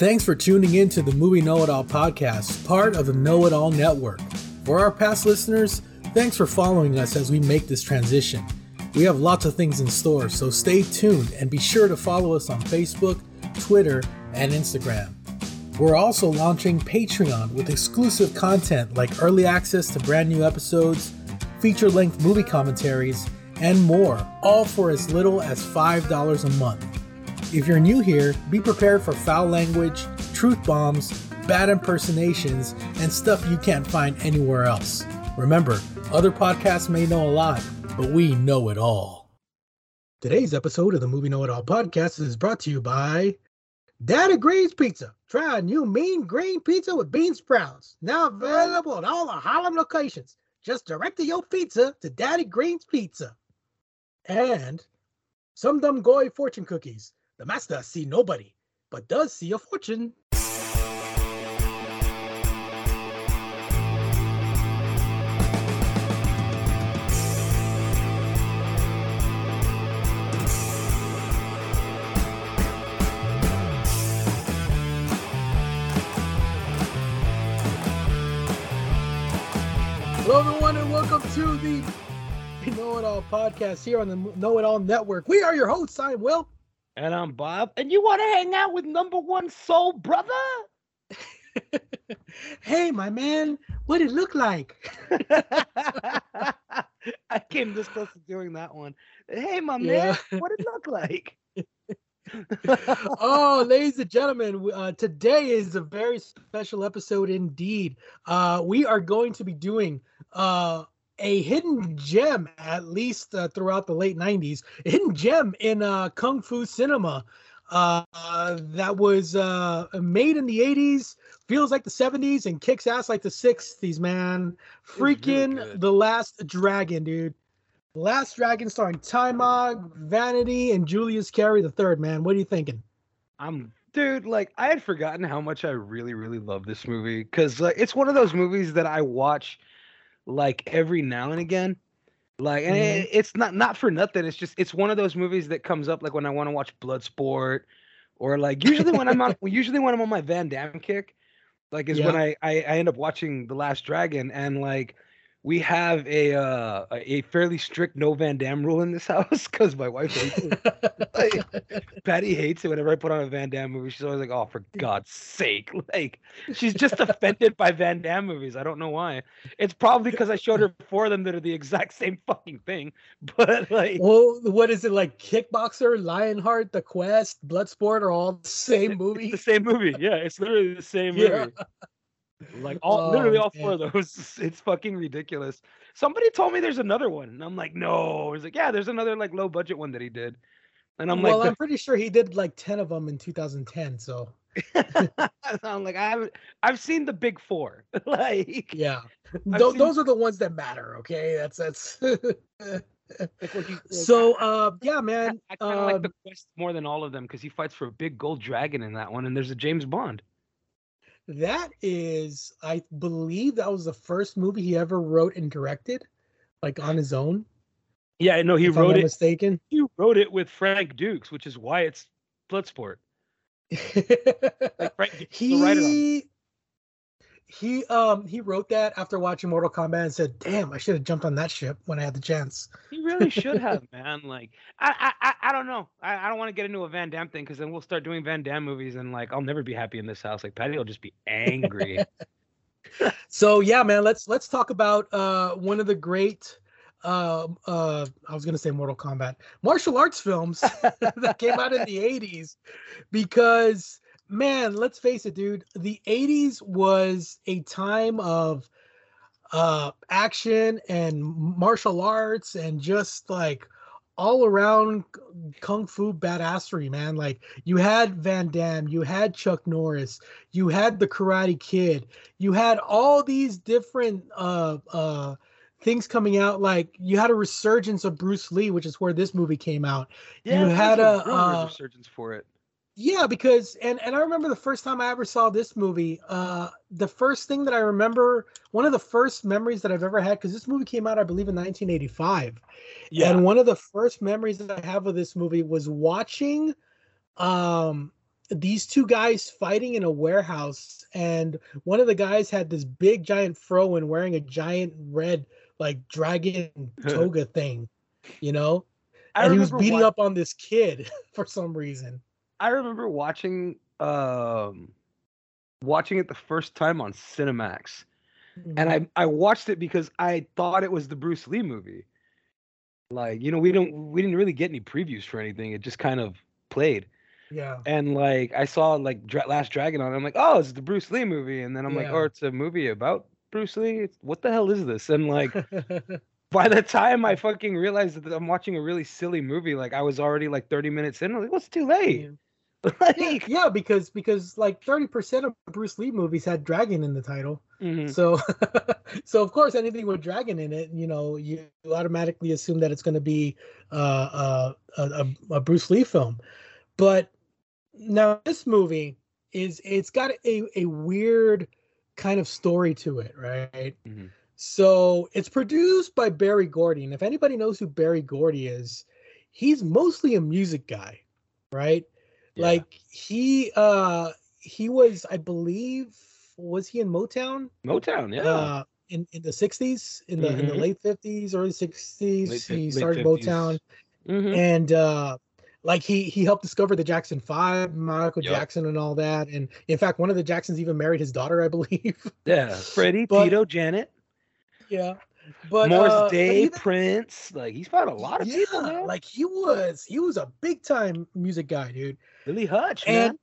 Thanks for tuning in to the Movie Know It All podcast, part of the Know It All Network. For our past listeners, thanks for following us as we make this transition. We have lots of things in store, so stay tuned and be sure to follow us on Facebook, Twitter, and Instagram. We're also launching Patreon with exclusive content like early access to brand new episodes, feature length movie commentaries, and more, all for as little as $5 a month. If you're new here, be prepared for foul language, truth bombs, bad impersonations, and stuff you can't find anywhere else. Remember, other podcasts may know a lot, but we know it all. Today's episode of the Movie Know It All podcast is brought to you by Daddy Green's Pizza. Try a new mean green pizza with bean sprouts. Now available at all the Harlem locations. Just direct your pizza to Daddy Green's Pizza. And Sum Dum Goy fortune cookies. The master see nobody, but does see a fortune. Hello, everyone, and welcome to the Know It All podcast here on the Know It All Network. We are your hosts. I'm Will. And I'm Bob. And you want to hang out with number one soul brother? hey, my man, what it look like? I came this close to doing that one. Hey, my Yeah. man, what it look like? oh, ladies and gentlemen, uh, today is a very special episode indeed. Uh, we are going to be doing uh, a hidden gem, at least uh, throughout the late 90s, a hidden gem in uh, Kung Fu cinema uh, that was uh, made in the 80s, feels like the 70s, and kicks ass like the 60s, man. Freaking good. The Last Dragon, dude. The Last Dragon starring Taimak, Vanity, and Julius Carry the third, man. What are you thinking? I'm dude, like I had forgotten how much I really, really love this movie. Cause like it's one of those movies that I watch like every now and again. Like and Mhm. it, it's not not for nothing. It's just it's one of those movies that comes up like when I want to watch Bloodsport or like usually when I'm on usually when I'm on my Van Damme kick, like is when I, I I end up watching The Last Dragon and like we have a uh a fairly strict no Van Damme rule in this house because my wife hates it. Like, Patty hates it whenever I put on a Van Damme movie. She's always like, "Oh, for God's sake!" Like, she's just offended by Van Damme movies. I don't know why. It's probably because I showed her four of them that are the exact same fucking thing. But like, well, what is it like? Kickboxer, Lionheart, The Quest, Bloodsport are all the same it's movie. the same movie. Yeah, it's literally the same Yeah. Like all, literally Oh, all four of those. It's fucking ridiculous. Somebody told me there's another one, and I'm like, no. He's like, yeah, there's another like low budget one that he did, and I'm well, like, well, I'm pretty sure he did like 10 of them in 2010. So, I'm like, I haven't. I've seen the big four. like, yeah. I've seen- those are the ones that matter. Okay. That's, that's. like like, so, uh, yeah, man. I kind of like um, the quest more than all of them because he fights for a big gold dragon in that one, and there's a James Bond. That is, I believe that was the first movie he ever wrote and directed, like on his own. Yeah, I know he if I'm wrote it. mistaken. He wrote it with Frank Dux, which is why it's Bloodsport. Like Frank Dux, is the writer on it. he he um he wrote that after watching Mortal Kombat and said, "Damn, I should have jumped on that ship when I had the chance." He really should have, man. Like, I, I, I, don't know. I, I don't want to get into a Van Damme thing because then we'll start doing Van Damme movies, and like, I'll never be happy in this house. Like, Patty will just be angry. So yeah, man, let's let's talk about uh one of the great uh uh I was gonna say Mortal Kombat martial arts films that came out in the 80s because man, let's face it, dude, the 80s was a time of uh action and martial arts and just like all around kung fu badassery, man. Like you had Van Damme, you had Chuck Norris, you had the Karate Kid, you had all these different uh uh things coming out. Like you had a resurgence of Bruce Lee, which is where this movie came out. yeah, You had a, of uh, resurgence for it. Yeah, because and and I remember the first time I ever saw this movie. Uh, the first thing that I remember, one of the first memories that I've ever had, because this movie came out, I believe, in 1985. Yeah, And one of the first memories that I have of this movie was watching um these two guys fighting in a warehouse, and one of the guys had this big giant fro and wearing a giant red like dragon toga thing, you know, I and he was beating wa- up on this kid for some reason. I remember watching um watching it the first time on Cinemax. Mm-hmm. And I I watched it because I thought it was the Bruce Lee movie. Like, you know, we don't we didn't really get any previews for anything. It just kind of played. yeah, And like I saw like Dra- Last Dragon on it. I'm like, "Oh, it's the Bruce Lee movie." And then I'm like, "Oh, it's a movie about Bruce Lee? It's- What the hell is this?" And like by the time I fucking realized that I'm watching a really silly movie, like I was already like 30 minutes in. I'm like, "What's too late?" like, yeah, because because like thirty percent of Bruce Lee movies had dragon in the title. mhm. So, so of course, anything with dragon in it, you know, you automatically assume that it's going to be uh, uh, a, a, Bruce Lee film. But now this movie is it's got a, a weird kind of story to it, right? Mhm. So it's produced by Berry Gordy, and if anybody knows who Berry Gordy is, he's mostly a music guy, right? Yeah. Like he uh he was, I believe, was he in Motown? Motown, yeah. uh, in in the '60s, in the in the late '50s, early '60s. Late he started 50s. Motown, Mhm. and uh, like he he helped discover the Jackson Five, Michael Yup. Jackson, and all that. And in fact, one of the Jacksons even married his daughter, I believe. Yeah, Freddie, But- Tito, Janet, yeah, but Morris uh, but Day, even- Prince. Like he's found a lot of people, yeah, man. Like he was, he was a big time music guy, dude. Billy Hutch, and man.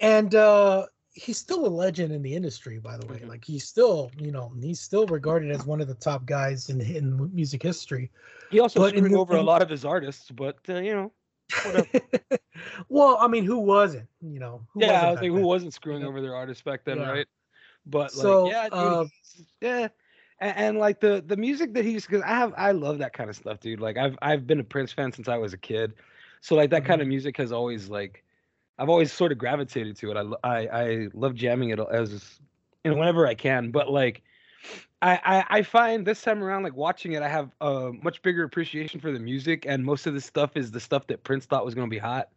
and uh he's still a legend in the industry by the way Mhm. like he's still you know he's still regarded as one of the top guys in in music history He also but screwed the- over a lot of his artists, but uh, you know, well i mean who wasn't you know who yeah, I was like, who wasn't screwing over their artists back then, Yeah. right? But So, like, yeah, dude, uh, yeah. And, and like the the music that he's because I have I love that kind of stuff, dude. Like I've I've been a Prince fan since I was a kid, so like that kind of mm-hmm. music has always like I've always sort of gravitated to it. I I I love jamming it as you know whenever I can. But like I, I I find this time around like watching it, I have a much bigger appreciation for the music, and most of the stuff is the stuff that Prince thought was gonna be hot.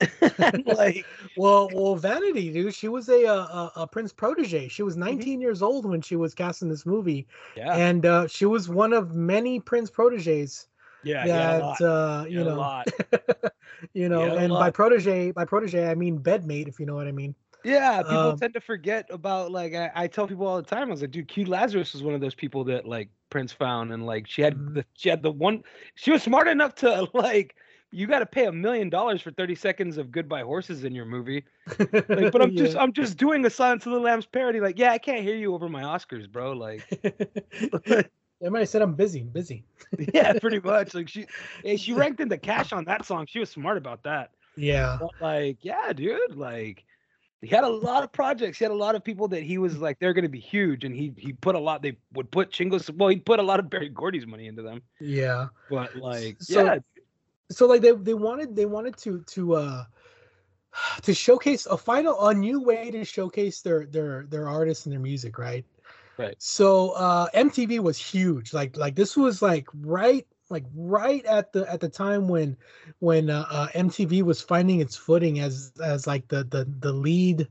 Like well well vanity dude she was a a, a prince protege she Mm-hmm. was 19 years old when she was cast in this movie yeah and uh she was one of many prince proteges yeah yeah a that lot, uh yeah, you a know you know Yeah, a and by protege by protege i mean bedmate if you know what i mean Yeah, people Um, tend to forget about like I, I tell people all the time. I was like, dude, Q Lazzarus was one of those people that like Prince found, and like she had Mhm. the she had the one. She was smart enough to like you got to pay a million dollars for thirty seconds of Goodbye Horses in your movie. Like, but I'm just I'm just doing a Silence of the Lambs parody. Like, yeah, I can't hear you over my Oscars, bro. Like, I might have said I'm busy, busy. yeah, pretty much. Like she she ranked in the cash on that song. She was smart about that. Yeah. But like, yeah, dude, like he had a lot of projects. He had a lot of people that he was like they're gonna be huge, and he he put a lot. They would put Chingos. Well, he put a lot of Berry Gordy's money into them. Yeah. But like, So- yeah, So like they they wanted they wanted to to uh to showcase a final a new way to showcase their their their artists and their music, right? Right. So uh MTV was huge. Like like this was like right like right at the at the time when when uh, uh MTV was finding its footing as as like the the the lead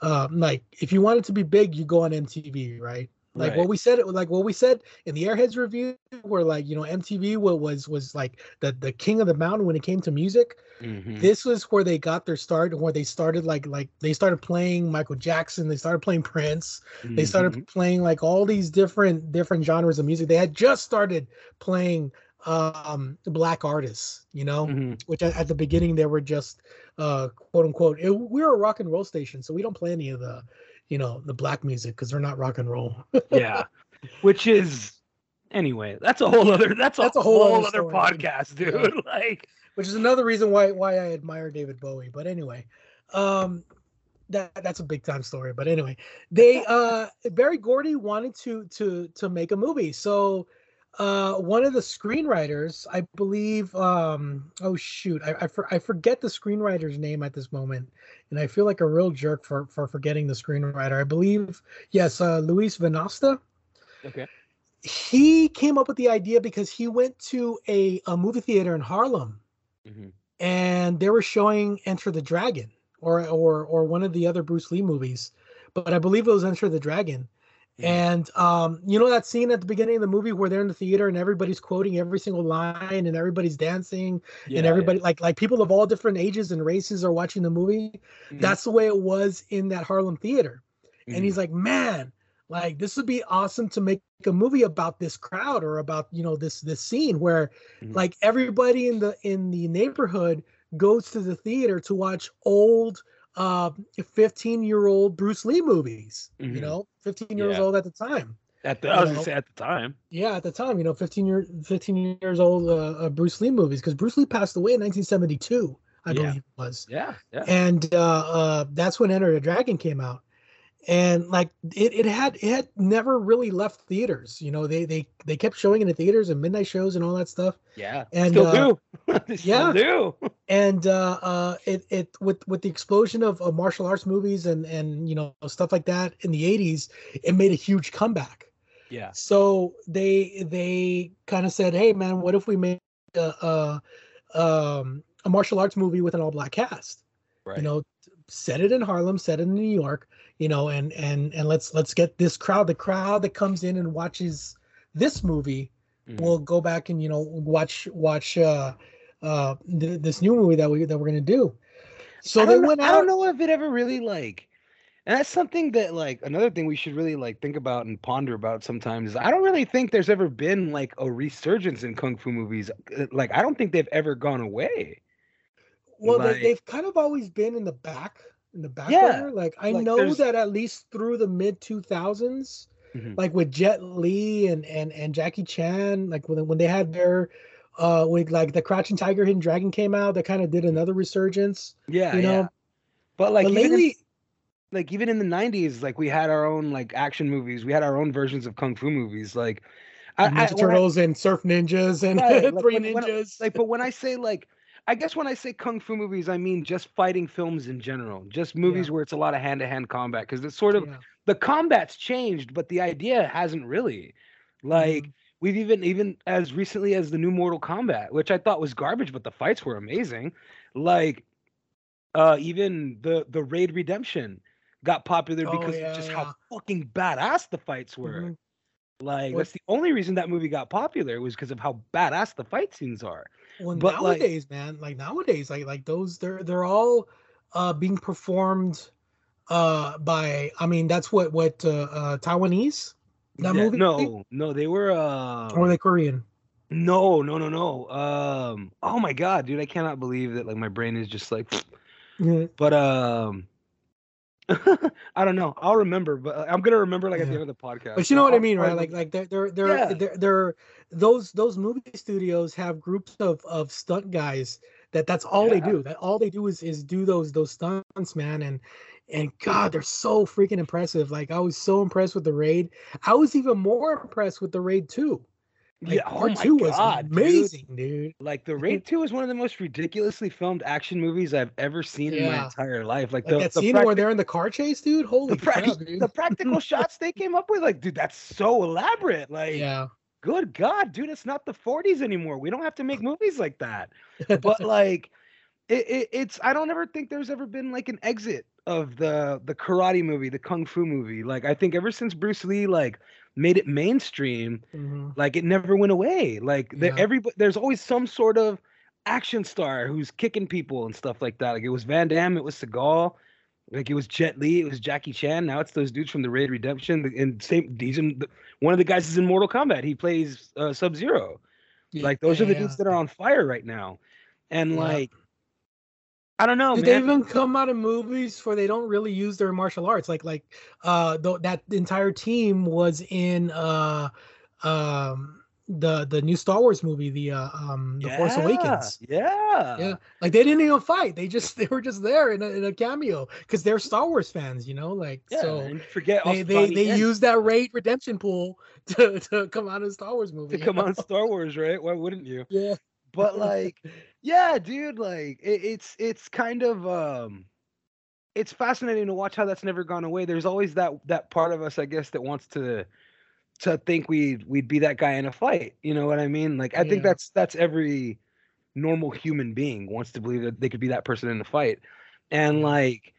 um like if you wanted to be big you go on MTV, right? Like Right. what we said, like what we said in the Airheads review, where like you know MTV was was like the the king of the mountain when it came to music. Mhm. This was where they got their start, and where they started like like they started playing Michael Jackson, they started playing Prince, they started Mhm. playing like all these different different genres of music. They had just started playing um black artists, you know, Mhm. which at, at the beginning they were just uh quote unquote it, we're a rock and roll station, so we don't play any of the you know the black music because they're not rock and roll. yeah, which is anyway. That's a whole other. That's a, That's a whole whole, other other dude. podcast, dude. Like, which is another reason why why I admire David Bowie. But anyway, um, that that's a big time story. But anyway, they uh Berry Gordy wanted to to to make a movie, so uh one of the screenwriters i believe um oh shoot I, I, for, I forget the screenwriter's name at this moment and i feel like a real jerk for for forgetting the screenwriter i believe yes uh louis venosta okay, he came up with the idea because he went to a, a movie theater in harlem Mhm. and they were showing Enter the Dragon or or or one of the other Bruce Lee movies, but I believe it was Enter the Dragon. And um, you know that scene at the beginning of the movie where they're in the theater and everybody's quoting every single line and everybody's dancing Yeah, and everybody like like people of all different ages and races are watching the movie. Mhm. That's the way it was in that Harlem theater. Mhm. And he's like, man, like this would be awesome to make a movie about this crowd or about you know this this scene where Mhm. like everybody in the in the neighborhood goes to the theater to watch old uh 15 year old bruce lee movies you Mhm. know 15 years Yeah. old at the time at the, I was gonna say at the time. yeah at the time you know 15 year 15 years old uh, uh bruce lee movies because bruce lee passed away in 1972 i Yeah. believe it was Yeah, yeah. and uh, uh, that's when Enter the Dragon came out, and like it, it had it had never really left theaters. You know, they they they kept showing it in theaters and midnight shows and all that stuff. Yeah, And, still uh, do. Yeah. still do. And uh, uh, it it with with the explosion of, of martial arts movies and and you know stuff like that in the '80s, it made a huge comeback. Yeah, So they they kind of said, "Hey man, what if we make a, a um a martial arts movie with an all black cast?" right. you know set it in harlem set it in new york you know and and and let's let's get this crowd the crowd that comes in and watches this movie Mhm. will go back and you know watch watch uh uh th- this new movie that we that we're gonna do so I they don't know- went I don't know if it ever really like, and that's something that like another thing we should really like think about and ponder about sometimes. Is I don't really think there's ever been like a resurgence in kung fu movies. Uh, Like I don't think they've ever gone away. well like- they, they've kind of always been in the back in the back Yeah, burner. like i like, know there's- that at least through the mid 2000s Mhm. like with Jet Li and and and Jackie Chan, like when when they had their uh with like the Crouching Tiger Hidden Dragon came out, they kind of did another resurgence. Yeah, you know, yeah. But like but even in- lately, like even in the 90s like we had our own like action movies we had our own versions of kung fu movies like I, I- Ninja I- Turtles and Surf Ninjas and Right, like, Three when- when I- Ninjas. like but when i say like i guess when i say kung fu movies i mean just fighting films in general just movies where it's a lot of hand-to-hand combat because it's sort of Yeah. the combat's changed but the idea hasn't really like Mhm. we've even even as recently as the new mortal kombat which i thought was garbage but the fights were amazing like uh even the the raid redemption got popular Oh, because yeah, of just yeah. how fucking badass the fights were Mhm. like What- that's the only reason that movie got popular was because of how badass the fight scenes are Well, but, like- nowadays, man, like nowadays, like like those, they're they're all uh being performed uh by. I mean, that's what what uh, uh Taiwanese that Yeah, movie. no no they were uh or they Korean? no no no no um oh my god dude i cannot believe that like my brain is just like Yeah. But um, I don't know. I'll remember, but uh, I'm gonna remember like at the end of the podcast. But you know what I I'll- mean, I'll right? Like like they're they're they're Yeah. they're, they're those those movie studios have groups of of stunt guys that that's all they do. That all they do is is do those those stunts, man. And and God, they're so freaking impressive. Like I was so impressed with the raid. I was even more impressed with the raid two. Like, yeah, oh part my two was god, amazing, dude. Like the Raid Two is one of the most ridiculously filmed action movies I've ever seen in my entire life. Like, Like the that the, scene where they're in the car chase, dude. Holy the, prac- crap, dude. the practical shots they came up with, like, dude, that's so elaborate. Like, yeah. good God, dude, it's not the 40s anymore. We don't have to make movies like that. But like, it, it, it's I don't ever think there's ever been like an exit of the the karate movie, the kung fu movie. Like, I think ever since Bruce Lee like made it mainstream, Mhm. like it never went away. Like, the, every there's always some sort of action star who's kicking people and stuff like that. Like it was Van Damme, it was Seagal. Like it was Jet Li, it was Jackie Chan. Now it's those dudes from the Raid Redemption. And same, he's in, the- one of the guys is in Mortal Kombat. He plays uh, Sub Zero. Like those are the Yeah. dudes that are on fire right now. And Yeah. like, I don't know, Did they even come out of movies where they don't really use their martial arts? Like like uh th- that entire team was in uh um the the new Star Wars movie, the uh um the Force Awakens. Yeah. Yeah, like they didn't even fight. They just they were just there in a, in a cameo because they're Star Wars fans, you know. Like Yeah, so and forget they they, they use that raid redemption pool to, to come out of Star Wars movie. to come know? on Star Wars, right? Why wouldn't you? Yeah, But like, yeah, dude, like it, it's it's kind of um it's fascinating to watch how that's never gone away. There's always that that part of us, I guess, that wants to to think we'd we'd be that guy in a fight. You know what I mean? Like I think that's that's every normal human being wants to believe that they could be that person in a fight. and like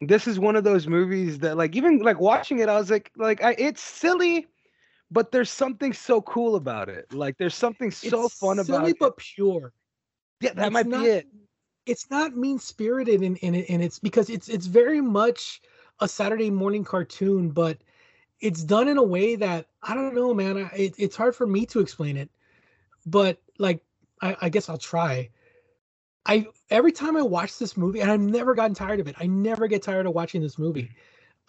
this is one of those movies that like even like watching it i was like like I, it's silly but there's something so cool about it like there's something so It's fun about it. silly it but pure. yeah that It's might not- be it It's not mean spirited in, in it, and it's because it's it's very much a Saturday morning cartoon, but it's done in a way that I don't know, man. I, it, it's hard for me to explain it, but like I, I guess I'll try. I every time I watch this movie, and I've never gotten tired of it. I never get tired of watching this movie.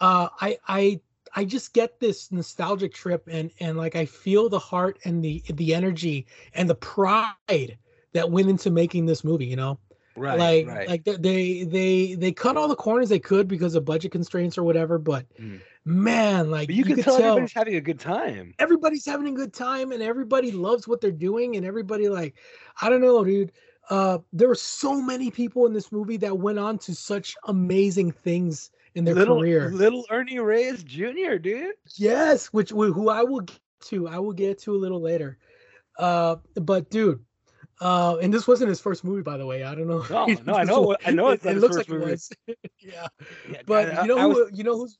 Uh, I I I just get this nostalgic trip, and and like I feel the heart and the the energy and the pride that went into making this movie. You know, right like right like they- they they cut all the corners they could because of budget constraints or whatever. But Mm. man, like but you, can could tell, everybody's having a good time everybody's having a good time and everybody loves what they're doing and everybody like i don't know dude uh there were so many people in this movie that went on to such amazing things in their little career. little ernie reyes jr dude. Yes which who i will get to i will get to a little later. Uh but dude uh and this wasn't his first movie by the way. I don't know. No, no, I know I know it's not it, looks like movie. it was. Yeah. Yeah, but I- you know was- who, you know who's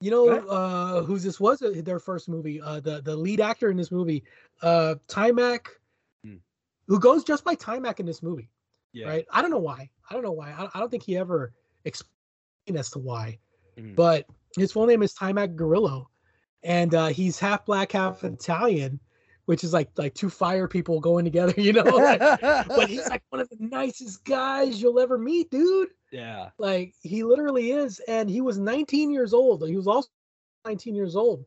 you know uh who's this was uh, their first movie uh the the lead actor in this movie uh Taimak Hmm. who goes just by Taimak in this movie yeah. right? I don't know why. I don't know why. I, I don't think he ever explained as to why. Mhm. but his full name is Taimak Guarriello and uh he's half black half Italian which is like like two fire people going together you know? Like, but he's like one of the nicest guys you'll ever meet dude. Yeah. Like he literally is and he was 19 years old. He was also 19 years old.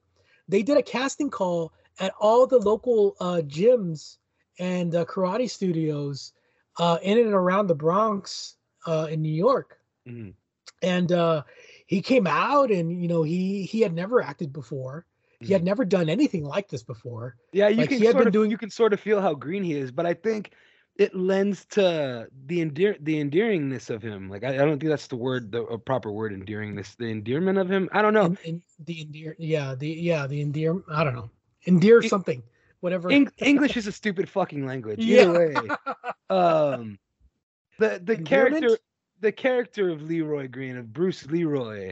They did a casting call at all the local uh, gyms and uh, karate studios uh, in and around the bronx uh, in new york. Mhm. And uh, he came out and you know he he had never acted before he had never done anything like this before Yeah, you Like, can sort of doing- you can sort of feel how green he is, but I think it lends to the endear the endearingness of him. Like I, I don't think that's the word, the a proper word, endearingness, the endearment of him. I don't know. and, and the endear yeah the yeah the endear i don't know endear something whatever Eng- English is a stupid fucking language. Yeah. Either way, um, the the character? The character of Leroy Green of Bruce Leroy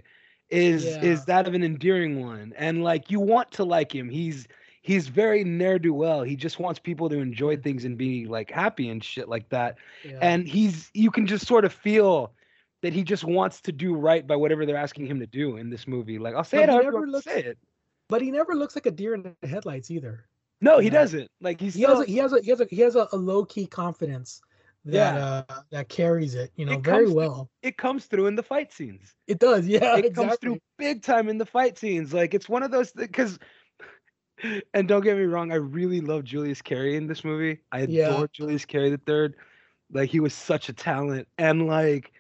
is Yeah. is that of an endearing one, and like you want to like him. He's he's very ne'er do well. He just wants people to enjoy things and be like happy and shit like that. Yeah. and he's you can just sort of feel that he just wants to do right by whatever they're asking him to do in this movie. Like I'll say But it however never looks- say it. but he never looks like a deer in the headlights either. No, he Yeah. doesn't. Like he's He has still, a, he has a he has a he has a, a low key confidence that Yeah. uh that carries it, you know, It very comes through- well. it comes through in the fight scenes. It does, yeah, it comes through big time in the fight scenes. Like it's one of those because. And don't get me wrong, I really love Julius Carry in this movie. I adore Yeah. Julius Carry the third. Like he was such a talent, and like,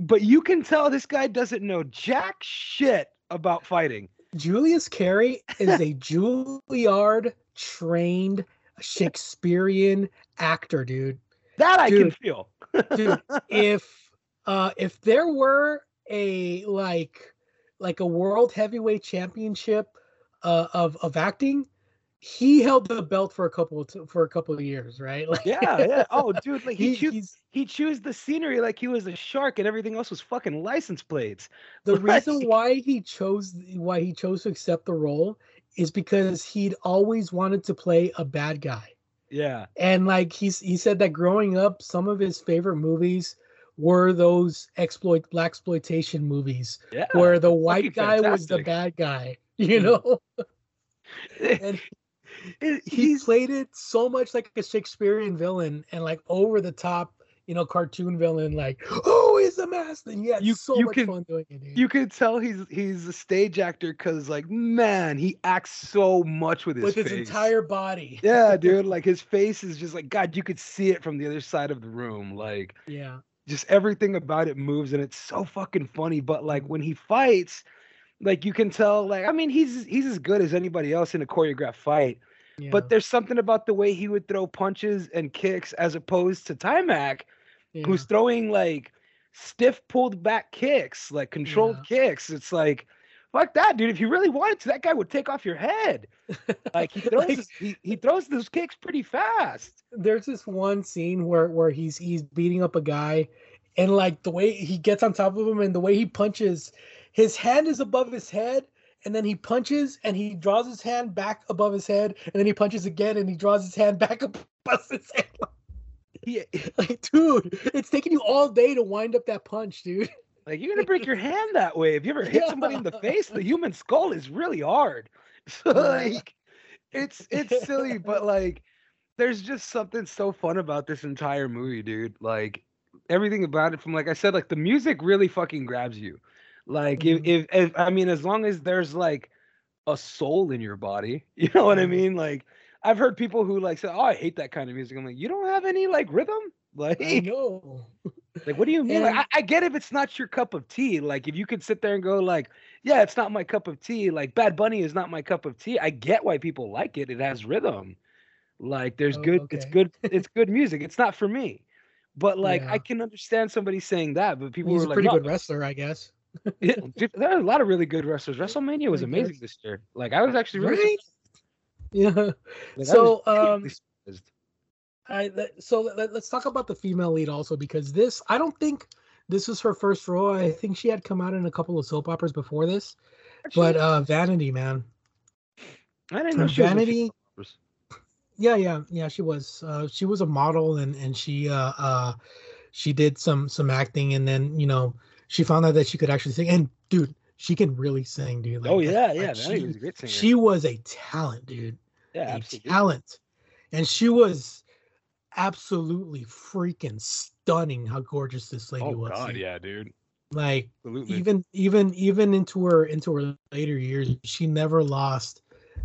but you can tell this guy doesn't know jack shit about fighting. Julius Carry is a Juilliard trained Shakespearean actor, dude. That I can feel. Dude, if uh if there were a like like a world heavyweight championship uh of of acting, he held the belt for a couple of t- for a couple of years, right? Like Yeah, yeah. Oh, dude, like he he's he chews the scenery like he was a shark, and everything else was fucking license plates. the Like- reason why he chose why he chose to accept the role is because he'd always wanted to play a bad guy. Yeah, And like he's he said that growing up, some of his favorite movies were those exploit black exploitation movies yeah. where the white guy was the bad guy, you Mm. know? And he played it so much like a Shakespearean villain and like over the top, you know, cartoon villain, like, oh, he's the master. And had You- so you much can- fun doing it, dude. you could tell he's he's a stage actor because like man, he acts so much with his with his entire body. yeah, dude. Like his face is just like God. You could see it from the other side of the room. Like Yeah. just everything about it moves, and it's so fucking funny. But like when he fights, like you can tell. Like I mean, he's he's as good as anybody else in a choreographed fight. yeah. But there's something about the way he would throw punches and kicks as opposed to Taimak, yeah. who's throwing like stiff pulled back kicks, like controlled kicks. It's like, fuck that, dude. If you really wanted to, that guy would take off your head. Like he throws Like- his- he, he throws those kicks pretty fast. there's this one scene where where he's he's beating up a guy and like the way he gets on top of him and the way he punches, his hand is above his head, and then he punches and he draws his hand back above his head, and then he punches again and he draws his hand back above his head. Yeah. Like, dude, it's taking you all day to wind up that punch, dude. Like you're gonna break your hand that way. If you ever hit yeah. somebody in the face, the human skull is really hard. So like it's it's silly, but like there's just something so fun about this entire movie, dude. Like everything about it from like I said, like the music really fucking grabs you. Like mm-hmm. if, if if I mean as long as there's like a soul in your body, you know what I mean? Like I've heard people who like say, "Oh, I hate that kind of music." I'm like, "You don't have any like rhythm?" Like, know. like, what do you mean? Like, I, I, get if it's not your cup of tea. Like, if you could sit there and go, like, "Yeah, it's not my cup of tea." Like, Bad Bunny is not my cup of tea. I get why people like it. It has rhythm. Like, there's oh, good. Okay. It's good. It's good music. It's not for me. But like, yeah. I can understand somebody saying that. But people He's were a like, pretty no. good wrestler, I guess. yeah, there are a lot of really good wrestlers. WrestleMania was amazing this year. Like, I was actually really. Right? Yeah. Like, so um I so let, us talk about the female lead also because this I don't think this was her first role. I think she had come out in a couple of soap operas before this. But uh Vanity, man. I didn't know Vanity. Yeah, yeah, yeah, she was. Uh she was a model and and she uh uh she did some some acting and then, you know, she found out that she could actually sing and dude, she can really sing, dude. Like, oh yeah, yeah. Like, she, was a great singer. She was a talent, dude. Yeah, a absolutely. talent, and she was absolutely freaking stunning. How gorgeous this lady was. oh, was. God, yeah, dude. Like absolutely. even even even into her into her later years, she never lost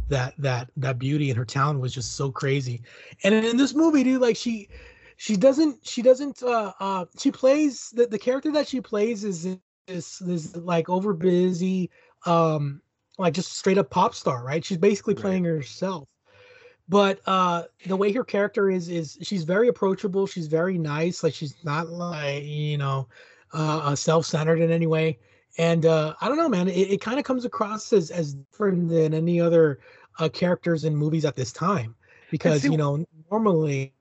that that that beauty and her talent was just so crazy. And in this movie, dude, like she she doesn't she doesn't uh uh she plays the, the character that she plays is this this like over busy um like just straight up pop star right? She's basically playing right. herself. But uh the way her character is is she's very approachable she's very nice like she's not like you know uh, uh self-centered in any way. And uh i don't know man it, it kind of comes across as as different than any other uh characters in movies at this time. Because see, you know normally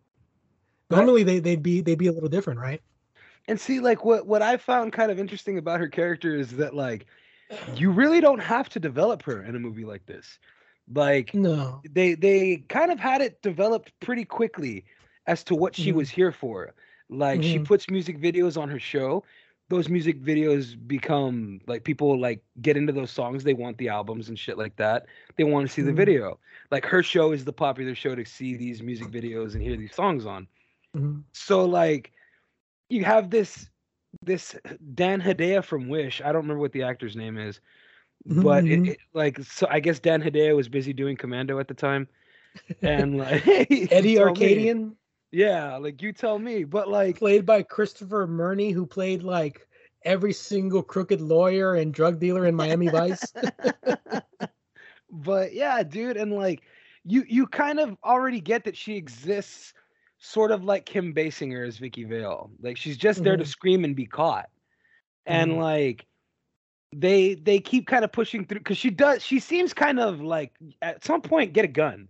normally they, they'd be they'd be a little different right and see, like what what I found kind of interesting about her character is that like you really don't have to develop her in a movie like this. Like no, they they kind of had it developed pretty quickly as to what she mm-hmm. was here for. Like mm-hmm. she puts music videos on her show. Those music videos become like people like get into those songs. They want the albums and shit like that. They want to see mm-hmm. the video. Like her show is the popular show to see these music videos and hear these songs on. Mm-hmm. So like you have this this Dan Hedaya from Wish. I don't remember what the actor's name is, but mm-hmm. it, it, like so, I guess Dan Hedaya was busy doing Commando at the time, and like Eddie Arkadian. Me. Yeah, like you tell me, but like played by Christopher Murney, who played like every single crooked lawyer and drug dealer in Miami Vice. but yeah, dude, and like you you kind of already get that she exists sort of like Kim Basinger as Vicki Vale. Like she's just mm-hmm. there to mm-hmm. scream and be caught. And mm-hmm. like they they keep kind of pushing through because she does she seems kind of like at some point get a gun.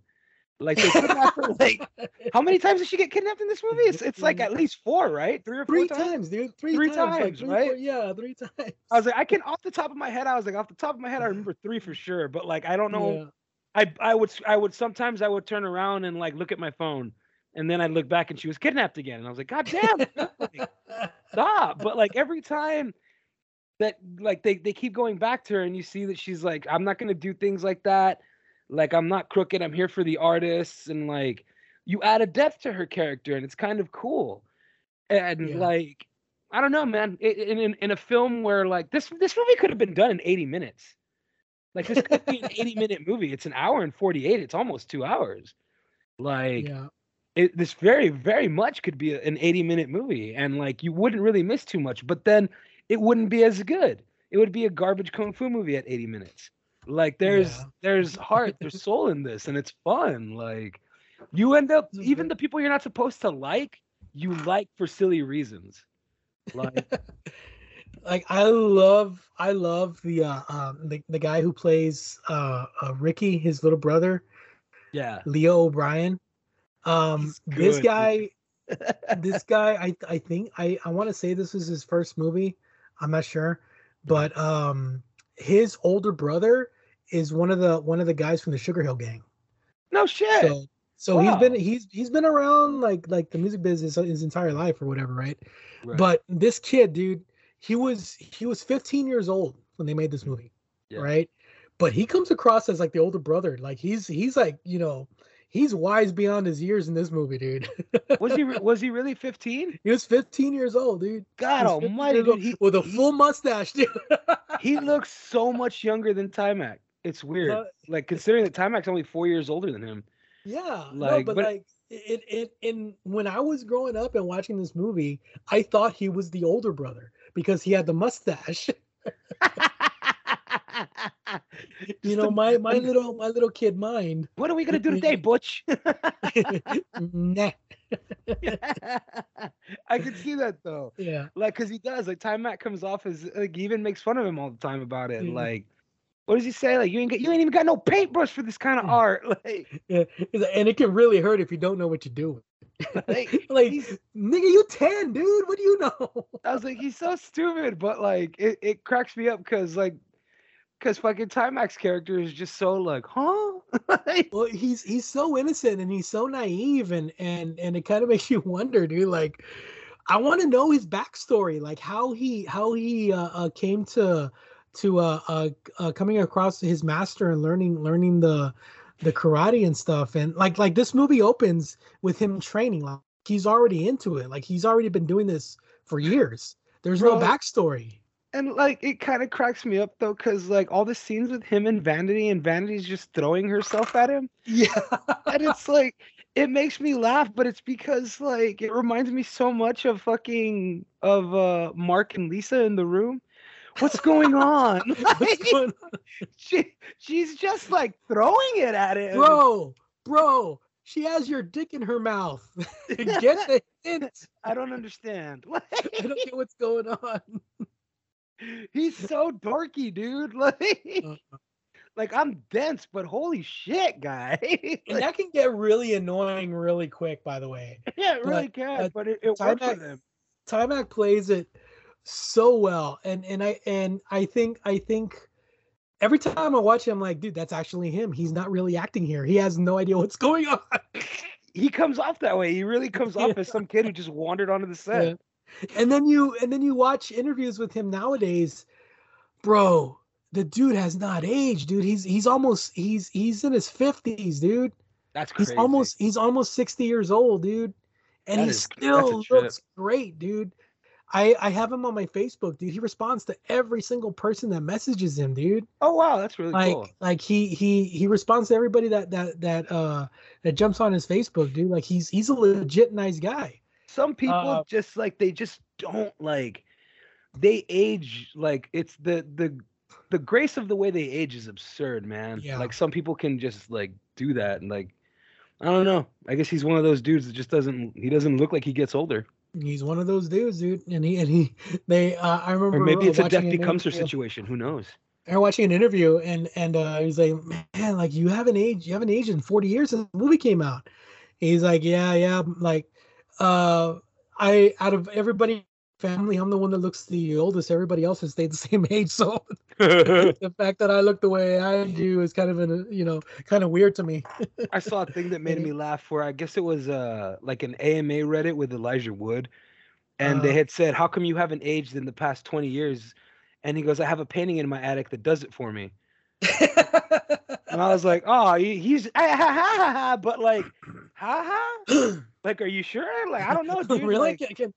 Like her like how many times did she get kidnapped in this movie? It's it's like at least four, right? Three or four three times? times, dude. Three, three times, times like three, right? Four, yeah, three times. I was like, I can off the top of my head, I was like, off the top of my head, I remember three for sure, but like I don't know. Yeah. I I would I would sometimes I would turn around and like look at my phone and then I look back and she was kidnapped again. And I was like, God damn, stop. But like every time that like they, they keep going back to her and you see that she's like, I'm not gonna do things like that. Like I'm not crooked, I'm here for the artists, and like you add a depth to her character and it's kind of cool. And yeah. like I don't know, man. In, in in a film where like this this movie could have been done in 80 minutes. Like this could be an 80 minute movie. It's an hour and 48. It's almost two hours. Like yeah it, this very very much could be an 80 minute movie and like you wouldn't really miss too much but then it wouldn't be as good. It would be a garbage kung fu movie at 80 minutes. Like there's yeah. there's heart there's soul in this and it's fun like you end up even the people you're not supposed to like you like for silly reasons. Like like i love i love the uh um the, the guy who plays uh, uh ricky his little brother yeah. Leo o'brien um, this guy, this guy, I I think I I want to say this was his first movie. I'm not sure, but um, his older brother is one of the one of the guys from the Sugar Hill Gang. No shit. So so he's been he's he's been around like like the music business his entire life or whatever, right? Right. But this kid, dude, he was he was 15 years old when they made this movie, Yeah. right? But he comes across as like the older brother. Like he's he's like you know he's wise beyond his years in this movie, dude. was he was he really 15? he was 15 years old, dude. God almighty, dude. He, with a he- full mustache, dude. he looks so much younger than Taimak. It's weird. Uh, like considering that Taimak's only four years older than him. Yeah, no, Like, but, but- like it, it, in when I was growing up and watching this movie, I thought he was the older brother because he had the mustache. you know, my my little my little kid mind. What are we gonna do today, Butch? nah, I can see that though. yeah, Like, cause he does. Like, Taimak comes off as like he even makes fun of him all the time about it. Mhm. Like, what does he say? Like, you ain't got, you ain't even got no paintbrush for this kind of art. Like, yeah, and it can really hurt if you don't know what you're doing. like, Like, nigga, you ten, dude. What do you know? I was like, he's so stupid, but like, it, it cracks me up because like, because fucking Taimak's character is just so like, huh? Well, he's he's so innocent and he's so naive and and and it kind of makes you wonder, dude. Like, I want to know his backstory, like how he how he uh, uh came to to uh, uh uh coming across his master and learning learning the the karate and stuff. And like like this movie opens with him training, like he's already into it, like he's already been doing this for years. There's no backstory. And like it kind of cracks me up though, because like all the scenes with him and Vanity, and Vanity's just throwing herself at him, Yeah. and it's like it makes me laugh, but it's because like it reminds me so much of fucking of uh Mark and Lisa in the room. What's going on? What's going on? she, she's just like throwing it at him. bro, bro, she has your dick in her mouth. Get the hint. I don't understand. I don't get what's going on. He's so dorky, dude. Like, Uh, like I'm dense, but holy shit, guy. And that can get really annoying really quick, by the way. yeah, it really but- can, but but it, it works with him. Taimak plays it so well. And and I and I think I think every time I watch him, I'm like, dude, that's actually him. He's not really acting here. He has no idea what's going on. He comes off that way. He really comes off as some kid who just wandered onto the set. And then you and then you watch interviews with him nowadays, bro. The dude has not aged, dude. He's he's almost he's he's in his fifties, dude. That's crazy. He's almost he's almost 60 years old, dude. And That he is- still looks great, dude. I I have him on my Facebook, dude. He responds to every single person that messages him, dude. Oh wow, that's really Like cool. like he he he responds to everybody that that that uh that jumps on his Facebook, dude. Like he's he's a legit nice guy. Some people uh, just like they just don't like they age like it's the the the grace of the way they age is absurd, man. Yeah. Like some people can just like do that and like I don't know. I guess he's one of those dudes that just doesn't he doesn't look like he gets older. He's one of those dudes, dude. And he and he they uh, I remember Or maybe it's a death becomes her situation. Who knows? I was watching an interview and and uh, he's like, man, like you haven't aged, you haven't aged in 40 years since the movie came out. He's like, yeah, yeah, like, uh, I out of everybody family, I'm the one that looks the oldest. Everybody else has stayed the same age. So the fact that I look the way I do is kind of an, you know, kind of weird to me. I saw a thing that made me laugh where I guess it was uh like an AMA Reddit with Elijah Wood. And they Uh-huh. had said, How come you haven't aged in the past 20 years? And he goes, I have a painting in my attic that does it for me. And I was like, Oh, he, he's ah, ha, ha, ha, ha, but like, ha ha? Like, are you sure? Like, I don't know, dude. really? Like, can, can,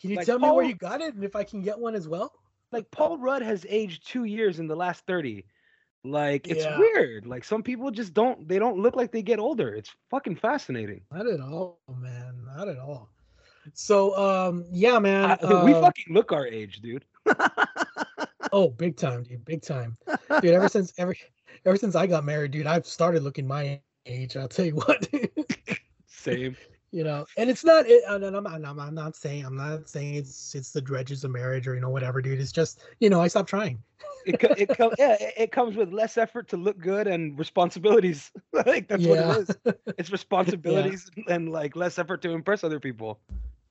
can you like tell me where you got it and if I can get one as well? like Paul Rudd has aged two years in the last 30. Like, it's Yeah. weird. Like some people just don't they don't look like they get older. It's fucking fascinating. Not at all, man. Not at all. So, um, yeah, man. I- we uh, fucking look our age, dude. Oh, big time, dude. Big time. Dude, ever since ever ever since I got married, dude, I've started looking my age. I'll tell you what. Same. you know, and it's not it and I'm, I'm, I'm not saying I'm not saying it's it's the dredges of marriage or you know whatever, dude. It's just, you know, I stopped trying. it co- it comes yeah it, it comes with less effort to look good and responsibilities. like that's yeah. what it is. It's responsibilities and like less effort to impress other people.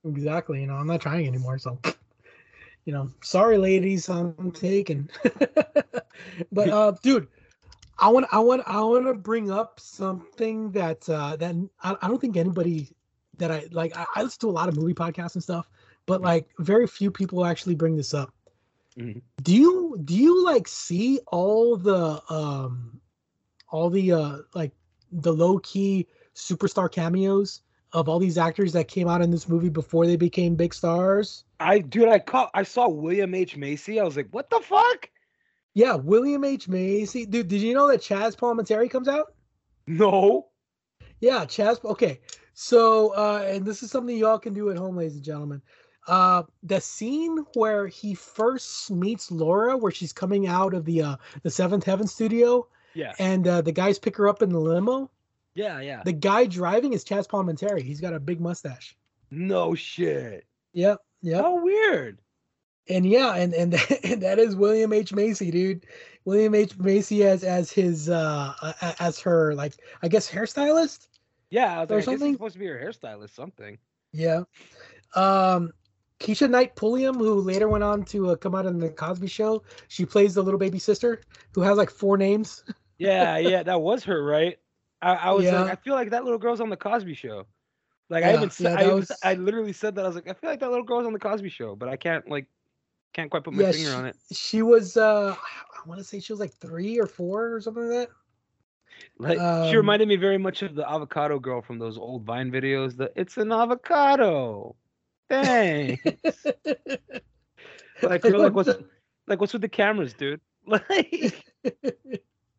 exactly. You know, I'm not trying anymore. So, you know, sorry, ladies, I'm taken. but uh, dude, I want, I want, I want to bring up something that uh, that I, I don't think anybody that I like. I, I listen to a lot of movie podcasts and stuff, but like very few people actually bring this up. Mhm. Do you do you like see all the um all the uh like the low key superstar cameos of all these actors that came out in this movie before they became big stars? I dude, I caught I saw William H Macy. I was like, what the fuck? Yeah, William H Macy. Dude, did you know that Chaz Palminteri comes out? No. Yeah, Chaz. Okay, so uh, and this is something y'all can do at home, ladies and gentlemen. Uh, the scene where he first meets Laura, where she's coming out of the uh, the Seventh Heaven studio, Yeah. and uh, the guys pick her up in the limo. Yeah, yeah. The guy driving is Chaz Palminteri. He's got a big mustache. No shit. Yep, yep. How weird. And yeah, and and, and that is William H Macy, dude. William H Macy as as his uh as her like I guess hairstylist. Yeah, Or like, something? supposed to be her hairstylist, something. Yeah. Um, Keshia Knight Pulliam, who later went on to uh, come out in the Cosby Show, she plays the little baby sister who has like four names. Yeah, yeah, that was her, right? I, I was Yeah. like, I feel like that little girl's on the Cosby Show. Like I Yeah, even said, yeah, I, was- I literally said that I was like, I feel like that little girl's on the Cosby Show, but I can't like, can't quite put my Yeah, finger she- on it. She was uh I want to say she was like three or four or something like that. Like she um, reminded me very much of the avocado girl from those old Vine videos. The it's an avocado. Dang. that. like, like what's like what's with the cameras, dude? Like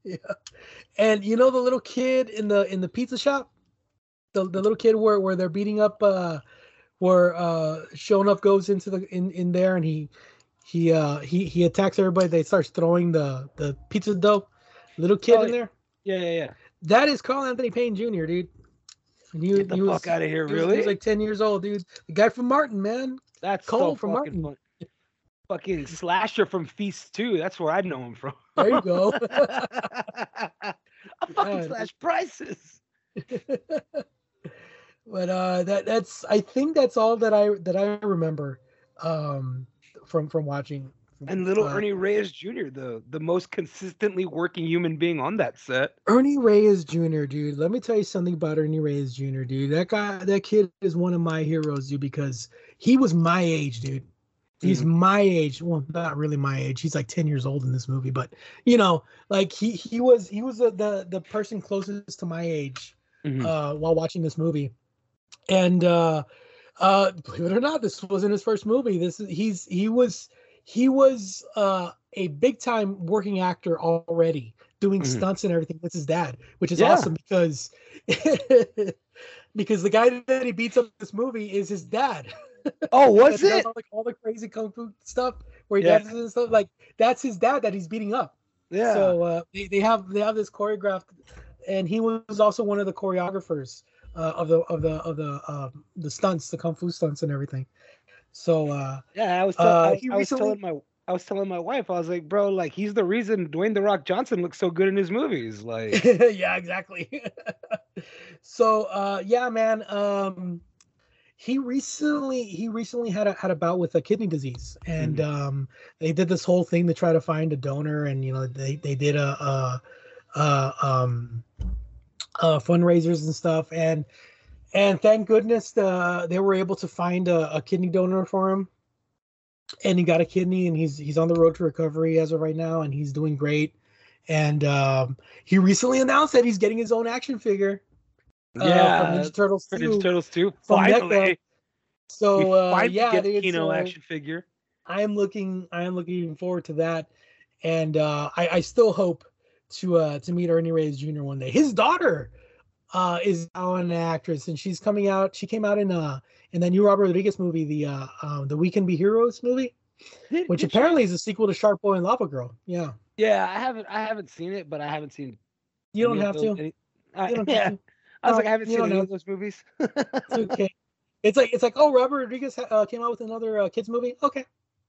yeah. And you know the little kid in the in the pizza shop? The the little kid where where they're beating up uh where uh Show Enough goes into the in in there and he he uh he he attacks everybody they starts throwing the the pizza dough little kid Oh, in there yeah, yeah, yeah. that is Carl Anthony Payne Jr. dude and he, Get the he fuck was, out of here, he was- he was really? like 10 years old dude the guy from Martin man That's Cole so from Martin. fun. Fucking slasher from Feast 2. That's where I know him from. There you go I fucking slash prices. but uh that that's i think that's all that i that i remember um from from watching And little uh, Ernie Reyes Jr., the the most consistently working human being on that set. ernie reyes jr dude let me tell you something about ernie reyes jr dude that guy that kid is one of my heroes dude because he was my age dude he's my age well not really my age he's like 10 years old in this movie but you know like he he was he was the the, the person closest to my age Mhm. uh, while watching this movie. And uh, uh, believe it or not, this wasn't his first movie. This is he's he was he was uh, a big time working actor already, doing Mhm. stunts and everything with his dad, which is Yeah. awesome because because the guy that he beats up in this movie is his dad. oh, was That it? All, like all the crazy kung fu stuff where he Yeah. does and stuff like that's his dad that he's beating up. Yeah. So uh, they, they have they have this choreographed, and he was also one of the choreographers uh, of the of the of the uh, the stunts, the kung fu stunts and everything. So uh, yeah, I was, tell- uh, I, was, he I was recently- telling my I was telling my wife, I was like, bro, like he's the reason Dwayne the Rock Johnson looks so good in his movies. Like, yeah, exactly. so uh, yeah, man. Um, he recently he recently had a had a bout with a kidney disease, and Mm-hmm. um, they did this whole thing to try to find a donor, and you know they they did a, a, a um uh fundraisers and stuff, and and thank goodness uh, they were able to find a, a kidney donor for him. And he got a kidney and he's he's on the road to recovery as of right now and he's doing great. And um, he recently announced that he's getting his own action figure uh, from yeah, Ninja Turtles for 2. Ninja Turtles 2. from Finally, so uh, yeah get dude, Kino so action figure. I am looking I am looking forward to that and uh, I, I still hope to uh, to meet Ernie Reyes Jr. one day his daughter uh, is now an actress and she's coming out she came out in uh in that new Robert Rodriguez movie the uh, uh the We Can Be Heroes movie Did- which did she- apparently is a sequel to Shark Boy and Lava Girl. Yeah, Yeah, I haven't I haven't seen it, but I haven't seen. you don't have to. any- I, You don't yeah, have to. I was No, like, I haven't seen any of those movies. It's okay. It's like it's like oh Robert Rodriguez uh, came out with another uh, kids movie. Okay,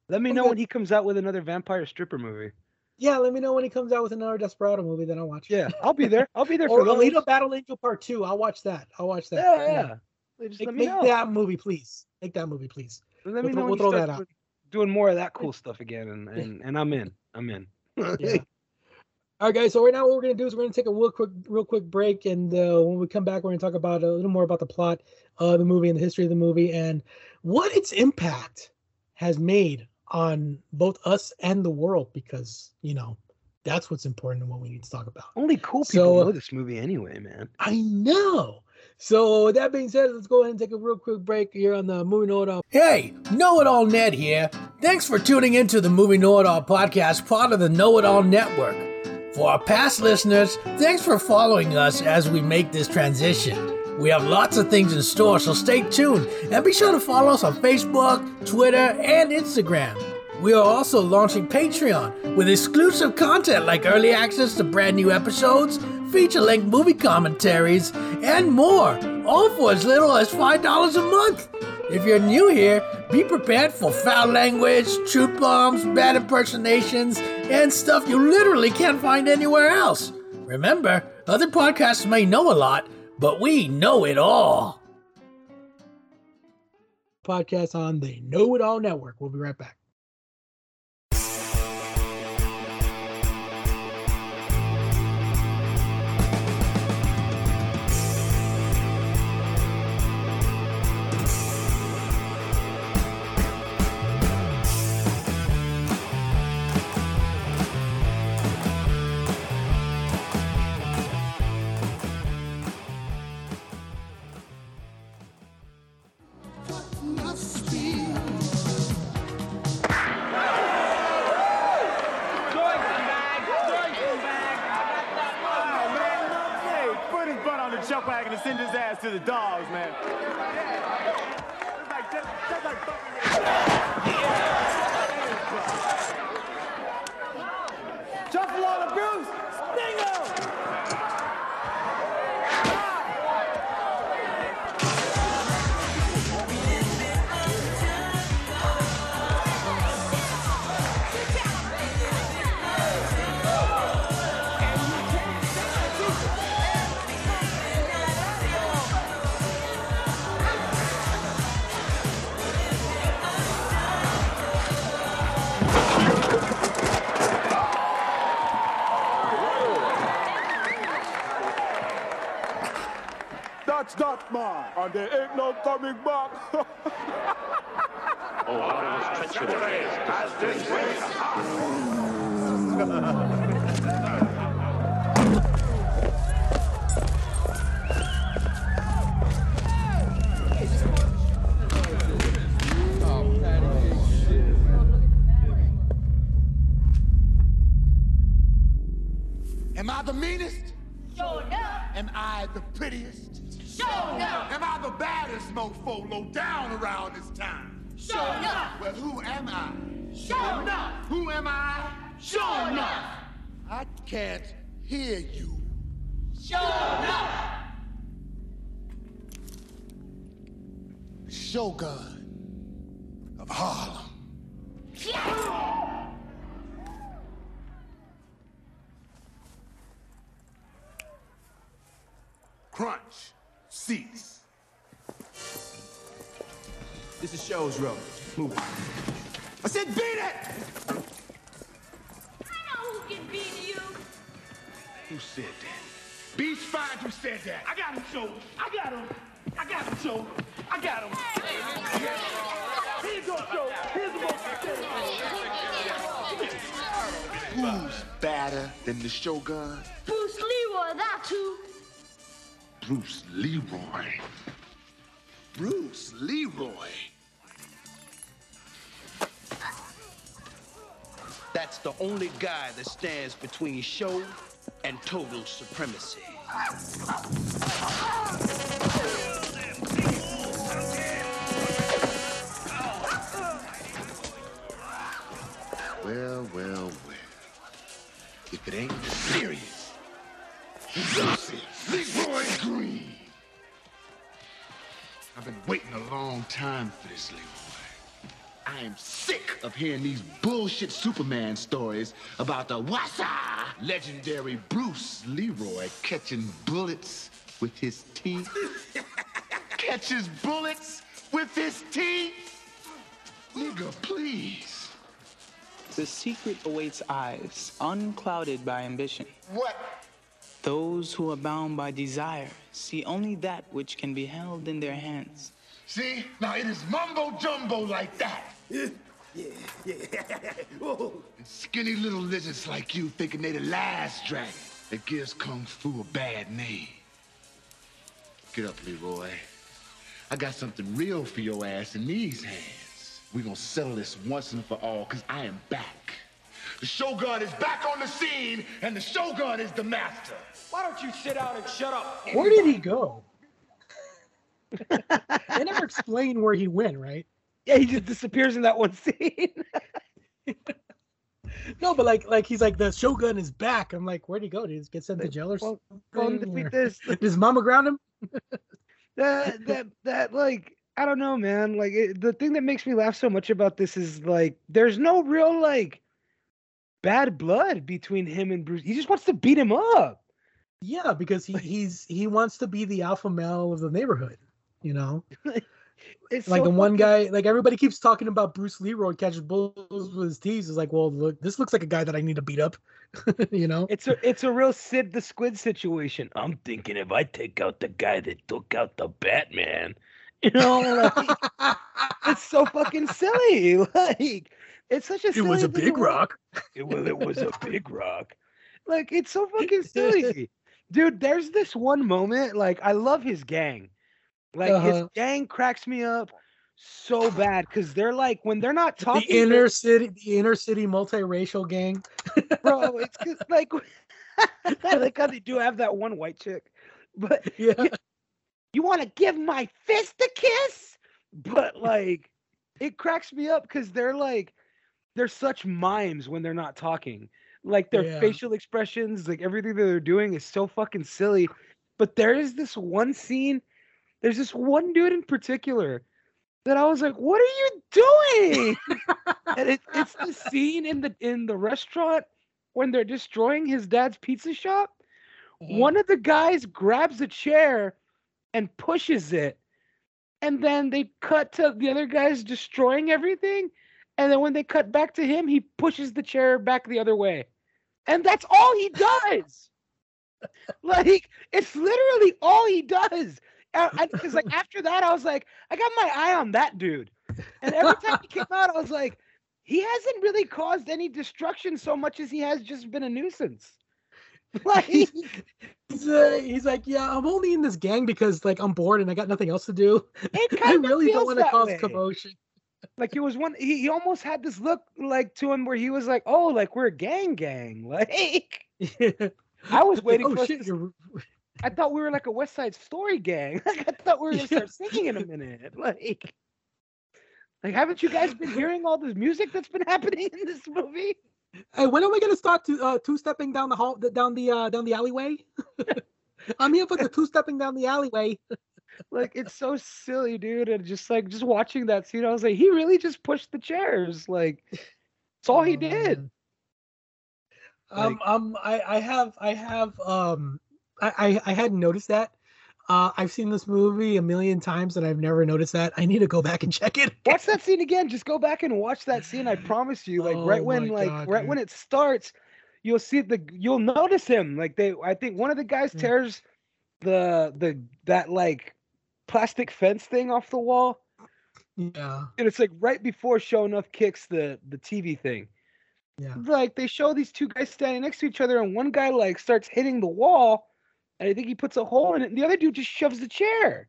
Let me I'm know good. when he comes out with another vampire stripper movie. yeah, let me know when he comes out with another Desperado movie, then I'll watch. Yeah, I'll be there. I'll be there or for those. Alita Battle Angel Part Two. I'll watch that. I'll watch that. Yeah, yeah. Just Make, let me make know. that movie, please. Make that movie, please. Let we'll me know. we'll throw that out. doing- Doing more of that cool stuff again, and and, and I'm in. I'm in. Yeah. All right, guys. So right now, what we're gonna do is we're gonna take a real quick, real quick break, and uh, when we come back, we're gonna talk about a little more about the plot of the movie and the history of the movie and what its impact has made on both us and the world. Because you know, that's what's important and what we need to talk about. Only cool people uh, know this movie anyway, man. I know. So with that being said, let's go ahead and take a real quick break here on the movie know it all. Hey, Know It All Ned here. Thanks for tuning into the Movie Know It All podcast, part of the Know It All Network. For our past listeners, thanks for following us as we make this transition. We have lots of things in store, so stay tuned and be sure to follow us on Facebook, Twitter, and Instagram. We are also launching Patreon with exclusive content like early access to brand new episodes, feature length movie commentaries, and more, all for as little as $5 a month. If you're new here, be prepared for foul language, truth bombs, bad impersonations, and stuff you literally can't find anywhere else. Remember, other podcasts may know a lot, but we know it all. Podcast on the Know It All Network. We'll be right back. To the dogs, I can't hear you. Sure enough. Shogun of Harlem. Crunch. Cease. This is Show's road. Move. I said beat it! I know who beat you. Who said that? Beach find who said that. I got him, Show. I got him. I got him, Show. I got him. Here you go, Show. Here's the most. Who's badder than the Shogun? Bruce Leroy, that too. Bruce Leroy. Bruce Leroy. That's the only guy that stands between show and total supremacy. Well, well, well. If it ain't serious, Lucy Leroy Green. I've been waiting a long time for this, Leroy. I am sick of hearing these bullshit Superman stories about the Wassa legendary Bruce Leroy catching bullets with his teeth. Catches bullets with his teeth? Nigga, please. The secret awaits eyes, unclouded by ambition. What? Those who are bound by desire see only that which can be held in their hands. See? Now it is mumbo jumbo like that. Yeah, yeah. And skinny little lizards like you thinking they the last dragon that gives Kung Fu a bad name. Get up, Leroy. I got something real for your ass in these hands. we gonna settle this once and for all, because I am back. The Shogun is back on the scene, and the Shogun is the master. Why don't you sit down and shut up? Where did he go? they never explain where he went, right? Yeah, he just disappears in that one scene. no, but like, like he's like the Shogun is back. I'm like, where'd he go? Did he get sent to jail or Well, something? well, this. His mama ground him? that that that like I don't know, man. Like it, the thing that makes me laugh so much about this is like there's no real like bad blood between him and Bruce. He just wants to beat him up. Yeah, because he he's he wants to be the alpha male of the neighborhood. You know, It's like so the one guy, like everybody keeps talking about Bruce Leroy catches bulls with his teeth. Is like, well, look, this looks like a guy that I need to beat up. you know, It's a it's a real Sid the Squid situation. I'm thinking if I take out the guy that took out the Batman, you know, like, it's so fucking silly. Like it's such a it was a big to- rock. It- well, it was a big rock. Like it's so fucking silly, dude. There's this one moment. Like I love his gang. Like his Uh-huh. gang cracks me up so bad because they're like when they're not The talking. inner city, the inner city multiracial gang. bro. It's like I like how they do have that one white chick, but Yeah, you want to give my fist a kiss but like it cracks me up because they're like they're such mimes when they're not talking like their Yeah. facial expressions like everything that they're doing is so fucking silly but there is this one scene there's this one dude in particular that i was like what are you doing? And it, it's the scene in the in the restaurant when they're destroying his dad's pizza shop. Mm-hmm. One of the guys grabs a chair and pushes it and then they cut to the other guys destroying everything and then when they cut back to him he pushes the chair back the other way. And that's all he does. Like it's literally all he does because like after that i was like i got my eye on that dude and every time he came out i was like he hasn't really caused any destruction so much as he has just been a nuisance like he's, uh, he's like, yeah, I'm only in this gang because like I'm bored and I got nothing else to do. it I of really don't want to cause way. commotion. Like it was one. He, he almost had this look like to him where he was like, "Oh, like we're a gang, gang." Like I was waiting oh for. shit, to- I thought we were like a West Side Story gang. Like I thought we were gonna start singing in a minute. Like, like haven't you guys been hearing all this music that's been happening in this movie? Hey, when are we gonna start to uh, two stepping down the hall, down the uh, down the alleyway? I'm here for the two stepping down the alleyway. Like it's so silly, dude. And just like just watching that scene, I was like, he really just pushed the chairs. Like, it's all he did. Um, um, I, I have, I have, um, I, I, I hadn't noticed that. Uh, I've seen this movie a million times and I've never noticed that. I need to go back and check it. Watch that scene again. Just go back and watch that scene. I promise you. Like right Oh when my like God, right when it starts, you'll see the you'll notice him. Like they I think one of the guys Mm. tears the the that like plastic fence thing off the wall. Yeah, And it's like right before Show Enough kicks the the TV thing. yeah. Like they show these two guys standing next to each other, and one guy like starts hitting the wall, and I think he puts a hole in it, and the other dude just shoves the chair.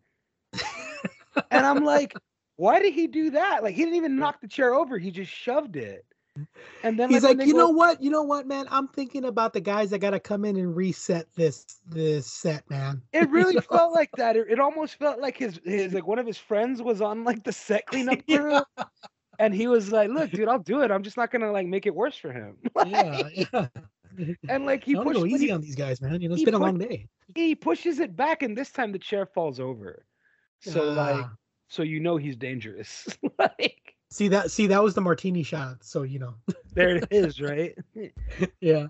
and I'm like, why did he do that? Like he didn't even knock the chair over; he just shoved it. And then He's when like, you go- know what? You know what, man? I'm thinking about the guys that gotta come in and reset this this set, man. It really felt like that. It, it almost felt like his his like one of his friends was on like the set cleanup crew, and he was like, "Look, dude, I'll do it. I'm just not gonna like make it worse for him." yeah, yeah. And like he I want to pushed go easy he, on these guys, man. You know, it's been a long day. he pushes it back, and this time the chair falls over. So like, Ah. so you know he's dangerous. like, See that? See that was the martini shot. So you know. There it is, right? yeah.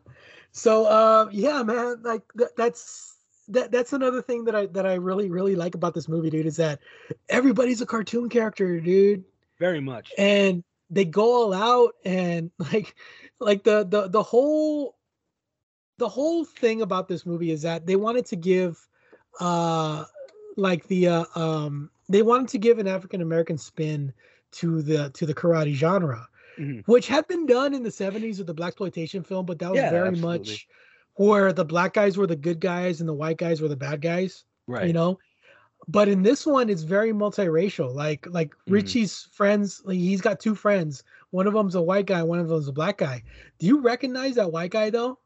So uh, yeah, man, like th- that's that that's another thing that I that I really really like about this movie, dude, is that everybody's a cartoon character, dude, Very much. and they go all out and like like the the the whole the whole thing about this movie is that they wanted to give uh like the uh, um they wanted to give an African American spin to the to the karate genre Mhm. which had been done in the 70s with the black exploitation film but that was Yeah, very absolutely. much where the black guys were the good guys and the white guys were the bad guys Right. you know but in this one it's very multiracial like like Mhm. richie's friends like he's got two friends one of them's a white guy one of them's a black guy do you recognize that white guy though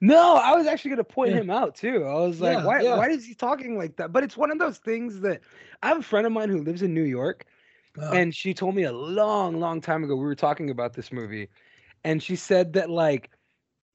No, I was actually gonna point Yeah. him out too. I was like, Yeah, why yeah. why is he talking like that? But it's one of those things that I have a friend of mine who lives in New York, Uh, and she told me a long, long time ago we were talking about this movie, and she said that like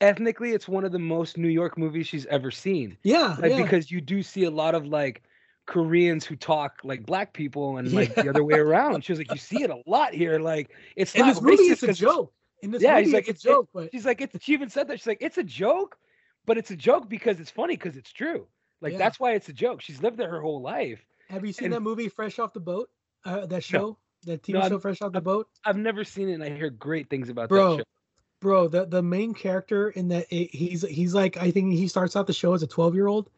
ethnically it's one of the most New York movies she's ever seen. yeah Like because you do see a lot of like Koreans who talk like black people and like the other way around. She was like, you see it a lot here. Like it's in not this movie racist it's a 'cause joke in this Yeah, movie he's like, it's a joke but She's like, it's, she even said that. She's like, it's a joke, but it's a joke because it's funny because it's true. Like Yeah. that's why it's a joke. She's lived there her whole life. have you seen and- that movie fresh off the boat uh that show that tv No, show fresh off the boat I've never seen it, and I hear great things about bro that show. bro the the main character in that it, he's he's like i think he starts out the show as a 12 year old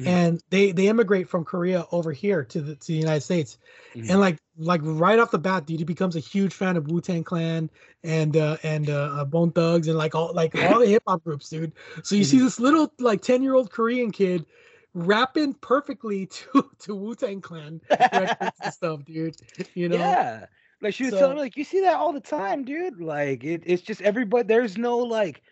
Mhm. and they they immigrate from korea over here to the to the united states Mhm. and like like right off the bat dude he becomes a huge fan of wu-tang clan and uh and uh, uh bone thugs and like all like all the hip-hop groups dude so you see Mhm. this little like 10 year old korean kid rapping perfectly to to wu-tang clan records and stuff dude you know Yeah. Like she was So- telling me, like, you see that all the time, dude. Like it, it's just everybody. There's no like,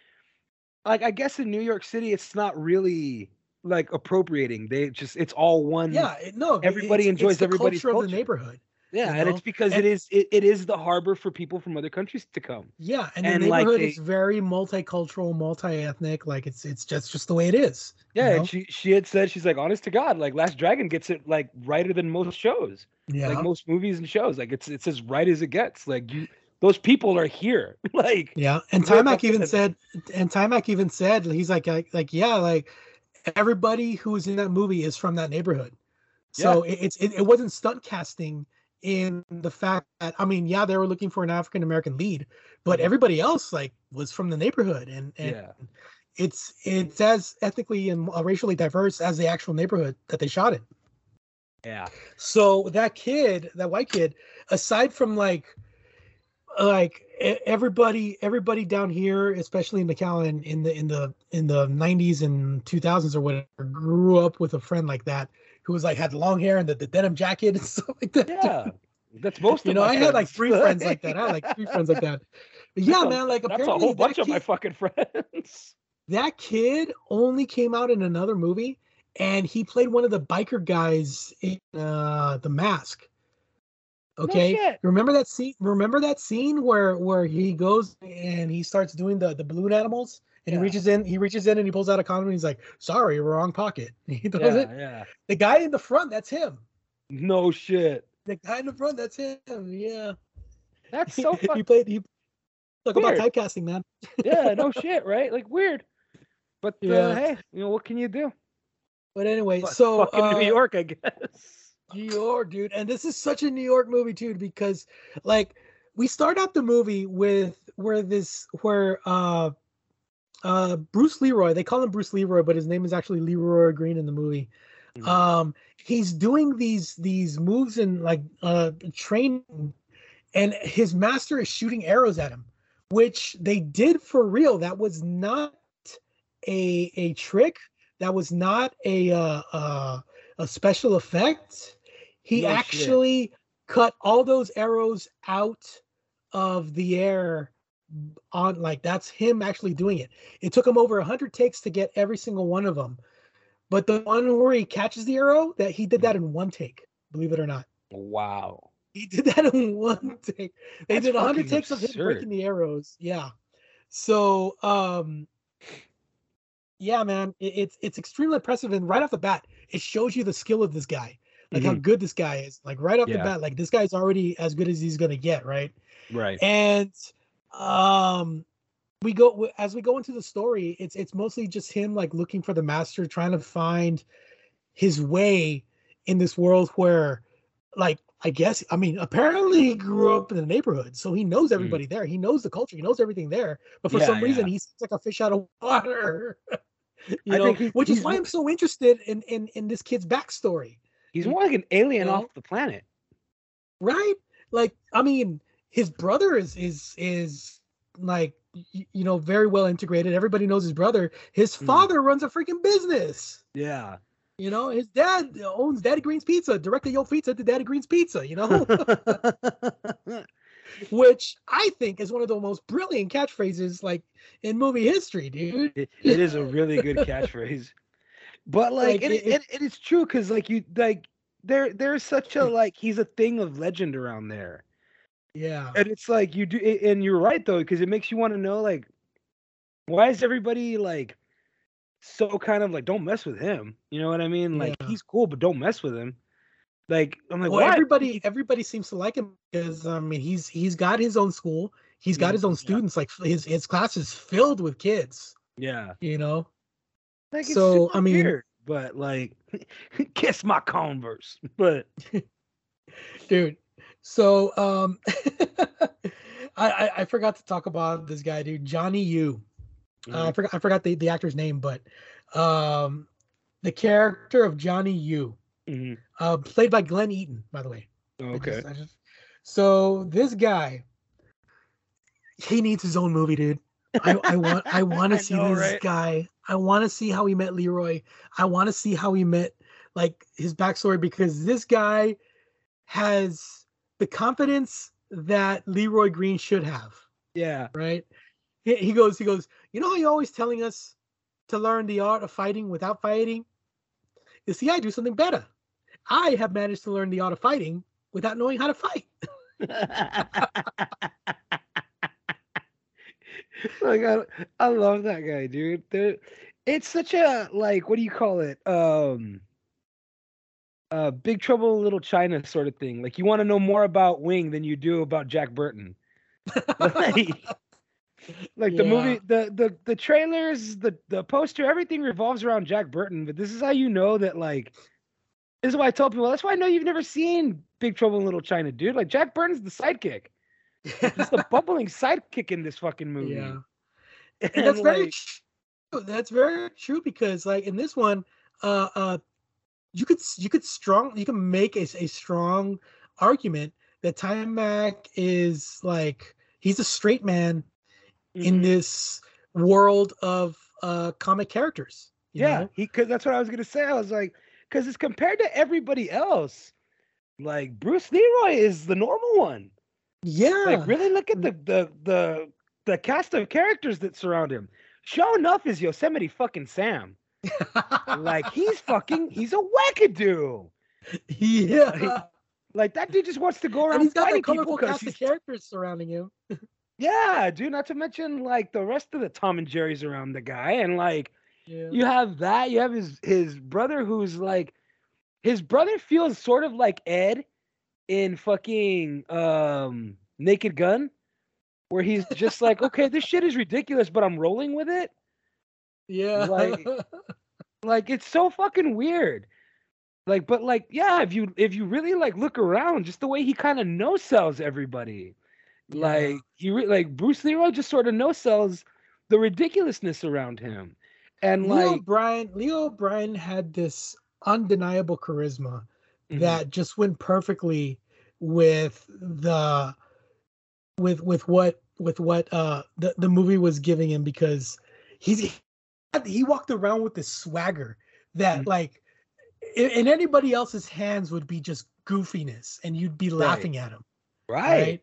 like I guess in New York City, it's not really like appropriating. They just it's all one. yeah it- no everybody it's- enjoys it's everybody's culture of the neighborhood yeah, you and know? it's because And- it is it, it is the harbor for people from other countries to come. Yeah, and, And, the like, neighborhood they- is very multicultural, multi-ethnic. Like it's it's just just the way it is. you Yeah, know? and she she had said she's like, honest to God, like Last Dragon gets it like righter than most shows, yeah, like most movies and shows. Like it's it's as right as it gets. Like you, those people are here. like yeah. And Taimak even said, and Taimak even said, he's like, like, like, yeah, like everybody who was in that movie is from that neighborhood. So it, it's it, it wasn't stunt casting in the fact that I mean, yeah, they were looking for an African American lead, but Mhm. everybody else like was from the neighborhood, and and yeah, it's it's as ethnically and racially diverse as the actual neighborhood that they shot in. yeah, So that kid, that white kid, aside from like, like everybody, everybody down here, especially in McAllen, in the in the in the '90s and 2000s or whatever, grew up with a friend like that who was like had long hair and the, the denim jacket and stuff like that. yeah. That's most. you know, I had like three friends like that. I had like three friends like that. But yeah, That's man, like apparently, That's a whole bunch that of my fucking friends. that kid only came out in another movie and he played one of the biker guys in uh the mask okay shit. remember that scene remember that scene where where he goes and he starts doing the the balloon animals and Yeah. he reaches in he reaches in and he pulls out a condom and he's like sorry wrong pocket he does yeah, it yeah. the guy in the front that's him No shit. the guy in the front that's him yeah That's so he played he talk about Weird. typecasting man yeah, no shit, right? Like weird. But uh, Yeah. hey, you know what can you do? but anyway Fu- so fucking uh, New York, I guess. New York, dude. And this is such a New York movie too, because like we start out the movie with where this where uh uh Bruce Leroy, they call him Bruce Leroy, but his name is actually Leroy Green in the movie. Mhm. Um he's doing these these moves and like uh training and his master is shooting arrows at him, which they did for real. That was not a a trick. That was not a uh, uh a special effect. He No shit. actually cut all those arrows out of the air on like that's him actually doing it. It took him over a hundred takes to get every single one of them. But the one where he catches the arrow, that he did that in one take, believe it or not. Wow. He did that in one take. They That's did a hundred fucking takes of him breaking the arrows. Yeah. So um yeah, man, it, it's it's extremely impressive. And right off the bat, it shows you the skill of this guy, like how Mhm. good this guy is. Like right off the bat, like this guy's already as good as he's gonna get, right? Right. and um we go as we go into the story it's it's mostly just him like looking for the master trying to find his way in this world where like i guess i mean apparently he grew up in the neighborhood so he knows everybody there he knows the culture he knows everything there but for Mm. Yeah, some reason yeah. he's like a fish out of water you I know think he- which is why i'm so interested in in in this kid's backstory He's more like an alien know? off the planet. right like i mean his brother is is is like you know very well integrated everybody knows his brother his Mm. father runs a freaking business Yeah. you know his dad owns daddy green's pizza directly your pizza to daddy green's pizza you know which i think is one of the most brilliant catchphrases like in movie history dude it, it is a really good catchphrase. But like, Like, it, it- it, it is true because like you like there there's such a like he's a thing of legend around there. Yeah And it's like you do and you're right though, because it makes you want to know like why is everybody like so kind of like don't mess with him? You know what I mean? Like Yeah. he's cool, but don't mess with him. Like I'm like, well why? everybody everybody seems to like him because i mean he's he's got his own school he's got Mhm, his own yeah. students like his his class is filled with kids Yeah. you know Like it's So, I mean- weird, but like kiss my converse. But dude so um I, I i forgot to talk about this guy dude johnny yu uh, i forgot i forgot the, the actor's name but um the character of johnny yu Mhm. uh played by glenn eaton by the way I okay. just- I just- so this guy he needs his own movie dude i, I want i want to see know, this right? guy i want to see how he met leroy i want to see how he met like his backstory because this guy has the confidence that leroy green should have Yeah. right he, he goes he goes you know how you're always telling us to learn the art of fighting without fighting you see i do something better i have managed to learn the art of fighting without knowing how to fight like I, I love that guy, dude. There, it's such a like what do you call it? Um, uh, Big Trouble Little China sort of thing. Like you want to know more about Wing than you do about Jack Burton. like, like the movie, the the the trailers, the the poster, everything revolves around Jack Burton. But this is how you know that like. This is why I tell people. That's why I know you've never seen Big Trouble in Little China, dude. Like Jack Burton's the sidekick. He's the bubbling sidekick in this fucking movie. Yeah. And, and that's very like, true. That's very true because like in this one, uh, uh, you could you could strong you can make a, a strong argument that Taimak is like he's a straight man in mhm. this world of uh comic characters. you yeah, know? he because that's what I was gonna say. I was like, because it's compared to everybody else. Like Bruce Leroy is the normal one. yeah, Like really look at the the the the cast of characters that surround him. Show enough is Yosemite fucking Sam. Like he's fucking he's a wackadoo. yeah. Like that dude just wants to go And around he's got people colorful cast of characters surrounding him. yeah, dude. Not to mention like the rest of the Tom and Jerry's around the guy, and like Yeah. you have that. You have his his brother who's like his brother feels sort of like Ed in fucking um Naked Gun, where he's just like, okay, this shit is ridiculous, but I'm rolling with it. Yeah. like- Like it's so fucking weird. Like, but like, yeah, if you if you really like look around, just the way he kind of no sells everybody. Yeah. Like he re- like Bruce Leroy just sort of no sells the ridiculousness around him. And Leo like O'Brien, Leo O'Brien had this undeniable charisma Mhm. that just went perfectly with the with with what with what uh the, the movie was giving him because he's he walked around with this swagger that Mhm. like in, in anybody else's hands would be just goofiness and you'd be Right. laughing at him right.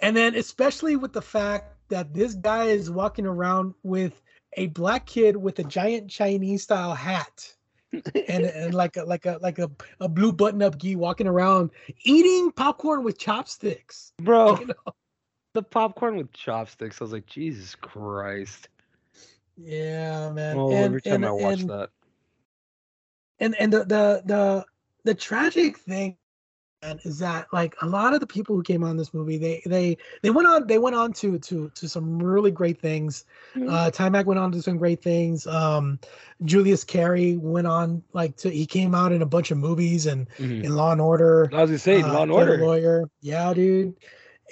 and then especially with the fact that this guy is walking around with a black kid with a giant Chinese style hat and, and like a like a like a, a blue button up gi walking around eating popcorn with chopsticks. Bro, You know? the popcorn with chopsticks. I was like, Jesus Christ. Yeah, man. Oh, and, every time and, I watch and, that. and and the, the the the tragic thing is that like a lot of the people who came on this movie, they they they went on they went on to to to some really great things. Mhm. Uh Taimak went on to some great things. Um Julius Carry went on like to he came out in a bunch of movies and Mhm. in Law and Order. I was gonna say uh, Law and Order. lawyer. Yeah, dude.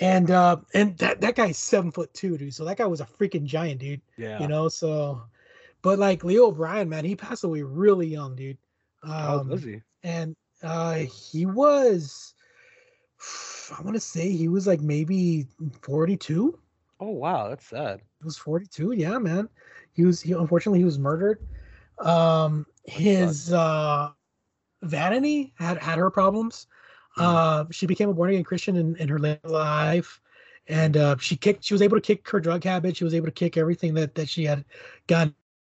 And uh and that that guy's seven foot two, dude. So that guy was a freaking giant, dude. Yeah. You know, so but like Leo O'Brien, man, he passed away really young, dude. How Um, was he? and uh he was i want to say he was like maybe 42 Oh wow, that's sad. he was 42 yeah man he was he unfortunately he was murdered um his uh vanity had had her problems uh she became a born again christian in, in her later life and uh she kicked she was able to kick her drug habit. She was able to kick everything that that she had gotten to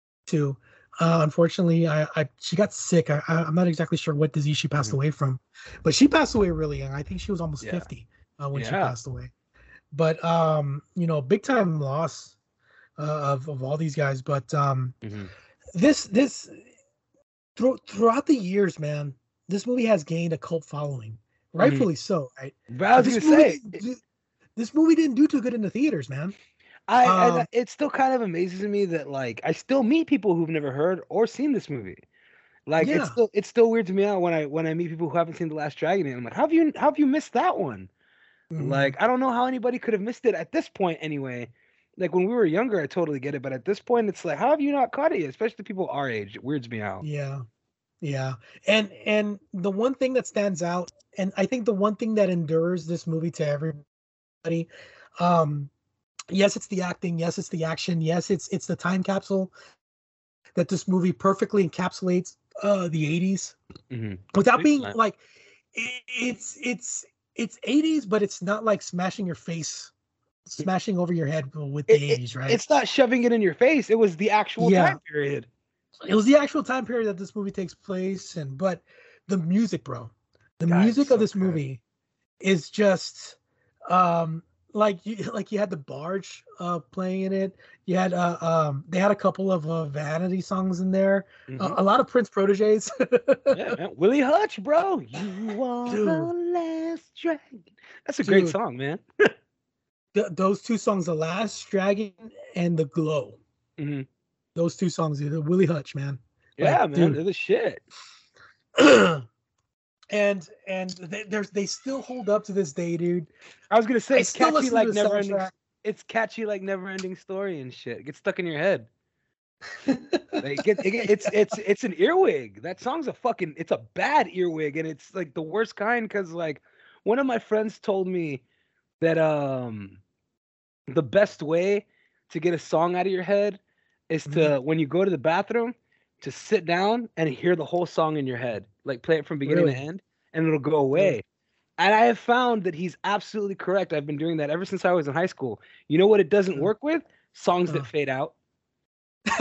uh unfortunately i i she got sick. I, i'm not exactly sure what disease she passed Mhm. away from but she passed away really young. I think she was almost Yeah. 50 uh, when she passed away. But um you know big time loss uh, of of all these guys but um Mhm. this this thro- throughout the years man this movie has gained a cult following rightfully so right But I was this gonna say, this movie didn't do too good in the theaters man I, um, it still kind of amazes me that like I still meet people who've never heard or seen this movie. Like Yeah. it's still it's still weird to me out when I when I meet people who haven't seen The Last Dragon. And I'm like, how have you how have you missed that one? Mhm. Like I don't know how anybody could have missed it at this point anyway. Like when we were younger, I totally get it, but at this point, it's like, how have you not caught it yet? Especially people our age, it weirds me out. Yeah. Yeah. And and the one thing that stands out and I think the one thing that endures this movie to everybody um yes it's the acting, yes it's the action, yes it's it's the time capsule that this movie perfectly encapsulates uh the 80s hmm without being like i- it's it's it's 80s but it's not like smashing your face smashing over your head with the It- it- 80s right It's not shoving it in your face. It was the actual Yeah. time period. It was the actual time period that this movie takes place and but the music bro the God, music so of this good. movie is just um like you like you had DeBarge uh playing in it you had uh um they had a couple of uh, vanity songs in there Mhm. a, a lot of prince proteges yeah, man. Willie Hutch, bro. You are Dude. the last dragon. That's a great song, man. Th- those two songs the last dragon and the glow hmm those two songs the willie hutch man Yeah, Like, man. dude. They're the shit. and and they, there's they still hold up to this day dude I was gonna say I it's catchy like never ending. It's catchy like never ending story and shit. It gets stuck in your head. Like, it it it's it's it's an earwig. That song's a fucking it's a bad earwig and it's like the worst kind because like one of my friends told me that um the best way to get a song out of your head is to Mhm. when you go to the bathroom to sit down and hear the whole song in your head. Like play it from beginning to end and it'll go away. And i have found that he's absolutely correct. I've been doing that ever since i was in high school. You know what it doesn't Mm. work with? Songs Uh. that fade out.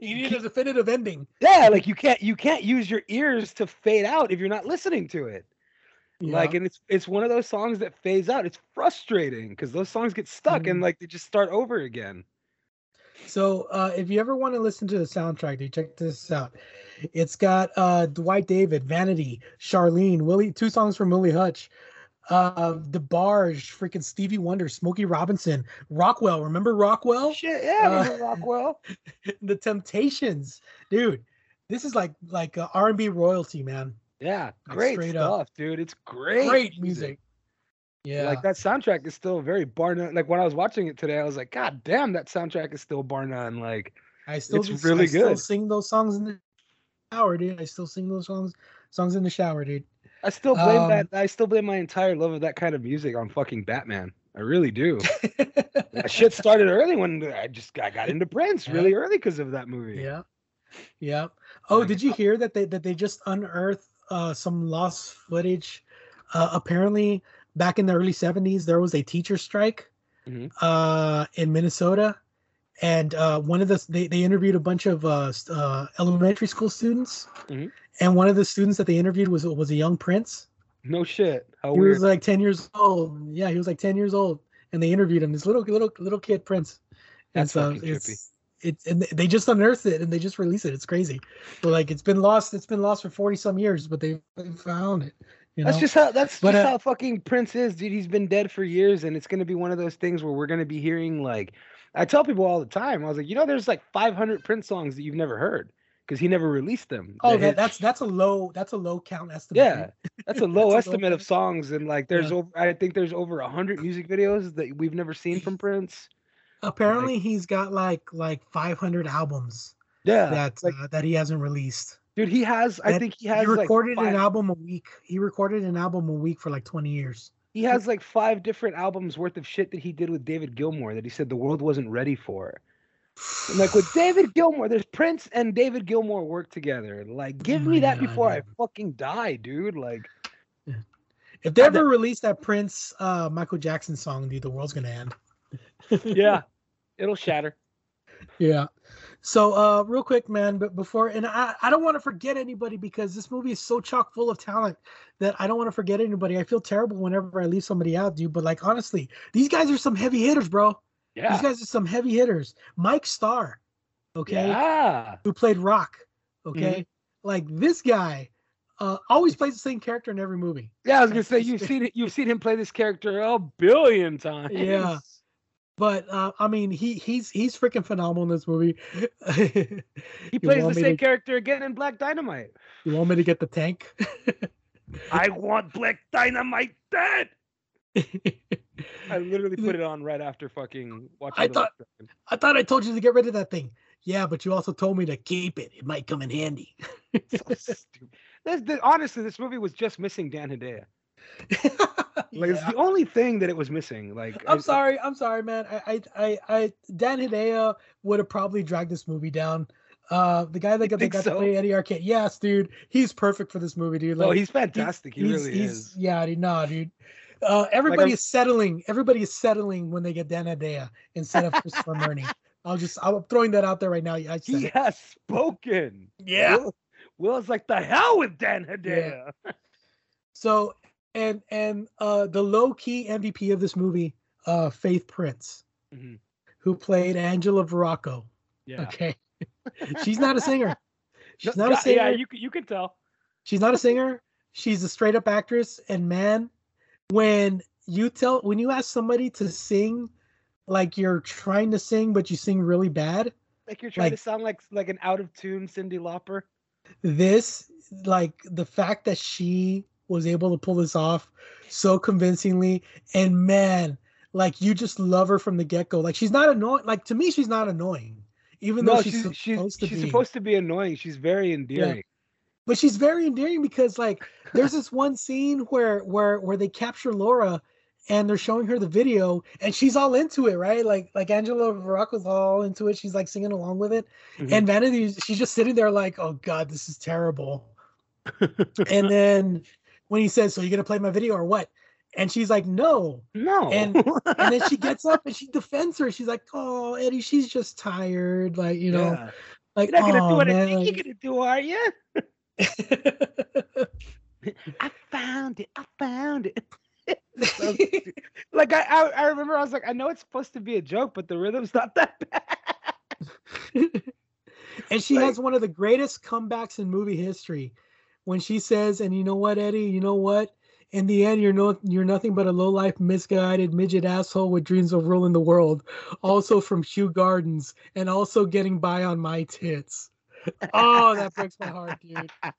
You need a definitive ending. Yeah like you can't you can't use your ears to fade out if you're not listening to it. Like and it's it's one of those songs that fades out. It's frustrating because those songs get stuck and Mm. like they just start over again So uh, if you ever want to listen to the soundtrack, dude, check this out. It's got uh, Dwight David, Vanity, Charlene, Willie, two songs from Willie Hutch, uh, DeBarge, freaking Stevie Wonder, Smokey Robinson, Rockwell. Remember Rockwell? shit yeah Uh, remember rockwell the Temptations, dude. This is like like uh, R&B royalty, man. yeah like, great stuff up. dude it's great Great music. Yeah. Like that soundtrack is still very bar none. Like when I was watching it today, I was like, God damn, that soundtrack is still bar none. Like I still it's just- really I Still sing those songs in the shower, dude. I still sing those songs songs in the shower, dude. I still blame that. Um, I still blame my entire love of that kind of music on fucking Batman. I really do. that shit started early when I just I got into Prince Yeah. really early because of that movie. Yeah. Yeah. Oh, did you hear that they that they just unearthed uh some lost footage? Uh apparently back in the early 70s there was a teacher strike Mhm. uh in Minnesota and uh one of the they, they interviewed a bunch of uh, uh elementary school students Mhm. and one of the students that they interviewed was was a young prince. No shit. How he weird. was like 10 years old. Yeah, he was like 10 years old and they interviewed him this little little little kid prince. And That's so it's it's and they just unearthed it and they just released it. It's crazy. But like it's been lost. It's been lost for forty some years, but they found it. You That's just how that's But, just uh, how fucking Prince is, dude. He's been dead for years, and it's gonna be one of those things where we're gonna be hearing like I tell people all the time. I was like, you know, there's like 500 Prince songs that you've never heard because he never released them. Oh, that, that's that's a low that's a low count estimate. yeah, that's a low That's a low estimate of songs, and like there's Yeah. over. I think there's over a hundred music videos that we've never seen from Prince. Apparently, he's got like like 500 albums Yeah, that like, uh, that he hasn't released. Dude, he has. I think he has. he recorded like an album a week. He recorded an album a week for like 20 years. He has like five different albums worth of shit that he did with David Gilmour that he said the world wasn't ready for. And like with David Gilmour, there's Prince and David Gilmour work together. Like, give Oh me that God, before I fucking die, dude. Like, If they ever release that Prince uh Michael Jackson song, dude, the world's gonna end. yeah, it'll shatter. Yeah. So uh real quick, man, but before and I, I don't want to forget anybody because this movie is so chock full of talent that I don't want to forget anybody. I feel terrible whenever I leave somebody out, dude. But like honestly, these guys are some heavy hitters, bro. Yeah, These guys are some heavy hitters. Mike Starr, okay, yeah. who played Rock, okay, like this guy uh always plays the same character in every movie. Yeah, I was gonna say you've seen it. You've seen him play this character a billion times. Yeah. But uh, I mean, he he's he's freaking phenomenal in this movie. he plays the same to- character again in Black Dynamite. You want me to get the tank? I want Black Dynamite dead. I literally put it on right after fucking watching. I thought- I thought I told you to get rid of that thing. Yeah, but you also told me to keep it. It might come in handy. so stupid. This, this- honestly, this movie was just missing Dan Hedaya. Like it's the only thing that it was missing. Like I'm I- sorry. I'm sorry, man. I, I, I, Dan Hedaya would have probably dragged this movie down. Uh, the guy that got, that got so? to play Eddie Arkadian. Yes, dude. He's perfect for this movie, dude. Oh, he's fantastic. He, he's- really he's- is. Yeah, dude. Nah, dude. Uh, everybody I'm- is settling. Everybody is settling when they get Dan Hedaya instead of Christopher Murney. I'll just. I'm throwing that out there right now. I He it. has spoken. Yeah. Will, Will's like the hell with Dan Hedaya. So and and uh the low key MVP of this movie, uh Faith Prince, Mhm. who played Angela Viracco. Yeah. Okay. She's not a singer. She's not a singer. Yeah, you can you can tell. She's not a singer. She's a straight up actress. And man, when you tell when you ask somebody to sing like you're trying to sing, but you sing really bad, Like you're trying Like- to sound like like an out of tune Cyndi Lauper. this like the fact that she was able to pull this off so convincingly. And man like you just love her from the get-go. Like she's not annoying. Like to me she's not annoying even No, though she's, she's she's, supposed to she's be. supposed to be annoying. She's very endearing. but she's very endearing because like there's this one scene where where where they capture Laura and they're showing her the video and she's all into it right? Like like Angela Viracco's all into it. She's like singing along with it. Mhm. and Vanity she's just sitting there like oh god this is terrible. And then when he says so you're gonna play my video or what and she's like no no. and and then she gets up and she defends her she's like oh Eddie she's just tired like you know Yeah. like You're not gonna oh, do what I think like- you're gonna do, are you? I found it. I found it. Like I, I, I remember I was like, I know it's supposed to be a joke, but the rhythm's not that bad. and she Like- has one of the greatest comebacks in movie history when she says, "And you know what, Eddie? You know what? In the end, you're no, you're nothing but a low life, misguided midget asshole with dreams of ruling the world. Also from Kew Gardens, and also getting by on my tits." Oh, that breaks my heart, dude.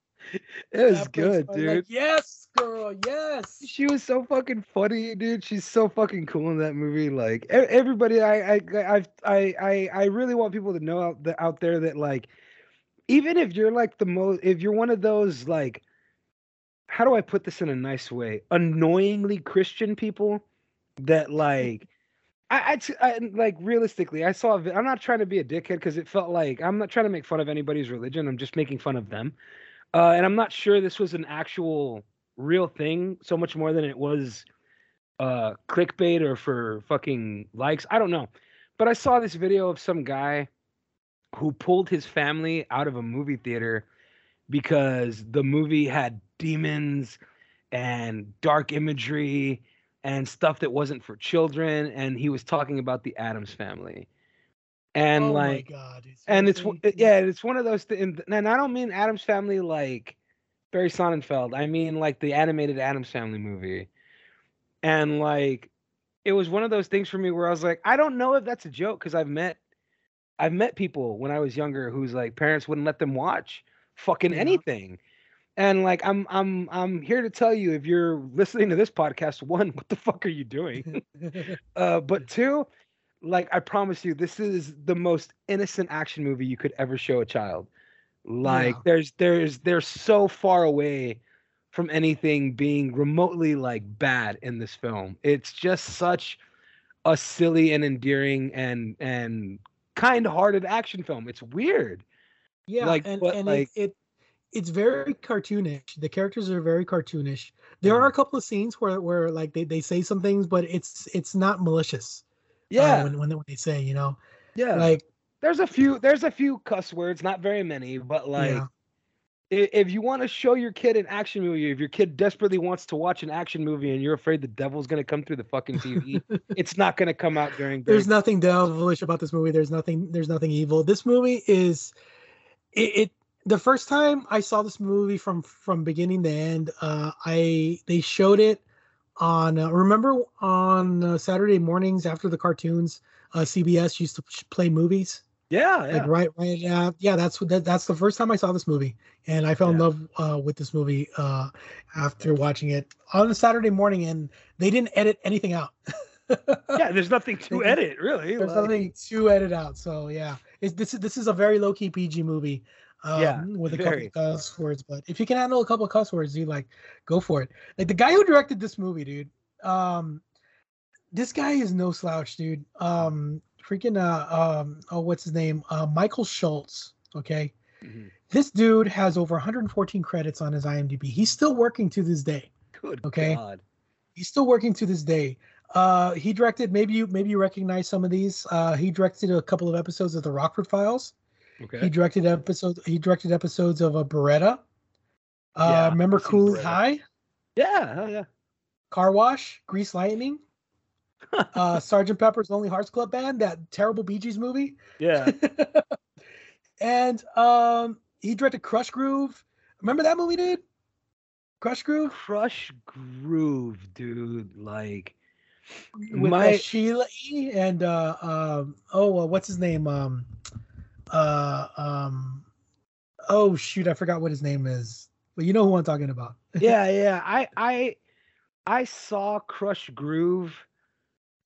It was That good, dude. like, yes, girl. Yes. she was so fucking funny, dude. She's so fucking cool in that movie. Like everybody, I, I, I, I, I, I really want people to know out, the, out there that like, even if you're like the most, if you're one of those like, how do I put this in a nice way? Annoyingly Christian people that like. I I like realistically, I saw. I'm not trying to be a dickhead because it felt like I'm not trying to make fun of anybody's religion. I'm just making fun of them, uh, and I'm not sure this was an actual real thing so much more than it was uh clickbait or for fucking likes i don't know but i saw this video of some guy who pulled his family out of a movie theater because the movie had demons and dark imagery and stuff that wasn't for children and he was talking about the Addams family and oh like. It's and it's yeah, it's one of those things. And I don't mean Addams Family like Barry Sonnenfeld. I mean like the animated Addams Family movie. And like, it was one of those things for me where I was like, I don't know if that's a joke because I've met, I've met people when I was younger whose like parents wouldn't let them watch fucking Yeah. anything. And like, I'm I'm I'm here to tell you, if you're listening to this podcast, one, what the fuck are you doing? uh, but two, like I promise you, this is the most innocent action movie you could ever show a child. Like Yeah. there's there's they're so far away from anything being remotely like bad in this film. It's just such a silly and endearing and and kind-hearted action film. It's weird. Yeah, Like, and, but, and like- it, it it's very cartoonish. The characters are very cartoonish. There Mm-hmm. are a couple of scenes where where like they, they say some things, but it's it's not malicious. uh, Yeah. when, when they, when they say, you know, yeah. like there's a few there's a few cuss words, not very many, but like yeah, if you want to show your kid an action movie, if your kid desperately wants to watch an action movie and you're afraid the devil's gonna come through the fucking TV, it's not gonna come out during. there's nothing devilish about this movie. There's nothing there's nothing evil. This movie is it, it the first time I saw this movie from from beginning to end, uh I they showed it on uh, remember on uh, Saturday mornings after the cartoons, uh CBS used to play movies. Yeah, yeah. like right right yeah yeah that's that, that's the first time i saw this movie and i fell in love uh with this movie uh after watching it on a saturday morning and they didn't edit anything out yeah, there's nothing to edit really. there's like- nothing to edit out so yeah it's, this is this is a very low-key pg movie um, Yeah, with a couple very. of cuss words but if you can handle a couple cuss words you like go for it like the guy who directed this movie dude um this guy is no slouch dude um freaking uh um oh what's his name uh michael schultz okay Mhm. this dude has over 114 credits on his IMDb. He's still working to this day. Good Okay. God. He's still working to this day. Uh, he directed maybe you maybe you recognize some of these. Uh, he directed a couple of episodes of the Rockford Files. Okay. He directed episodes. He directed episodes of a Baretta. Uh, Yeah, remember Cooley High, Yeah, hell yeah. Car Wash, Grease Lightning, uh, Sergeant Pepper's Lonely Hearts Club Band, that terrible Bee Gees movie. Yeah. and um, he directed Krush Groove. Remember that movie, dude? Krush Groove Krush Groove, dude. Like with uh, my Sheila E. and uh, um, oh, uh, what's his name? Um, uh, um, oh shoot, I forgot what his name is. But you know who I'm talking about. yeah, yeah. I I I saw Krush Groove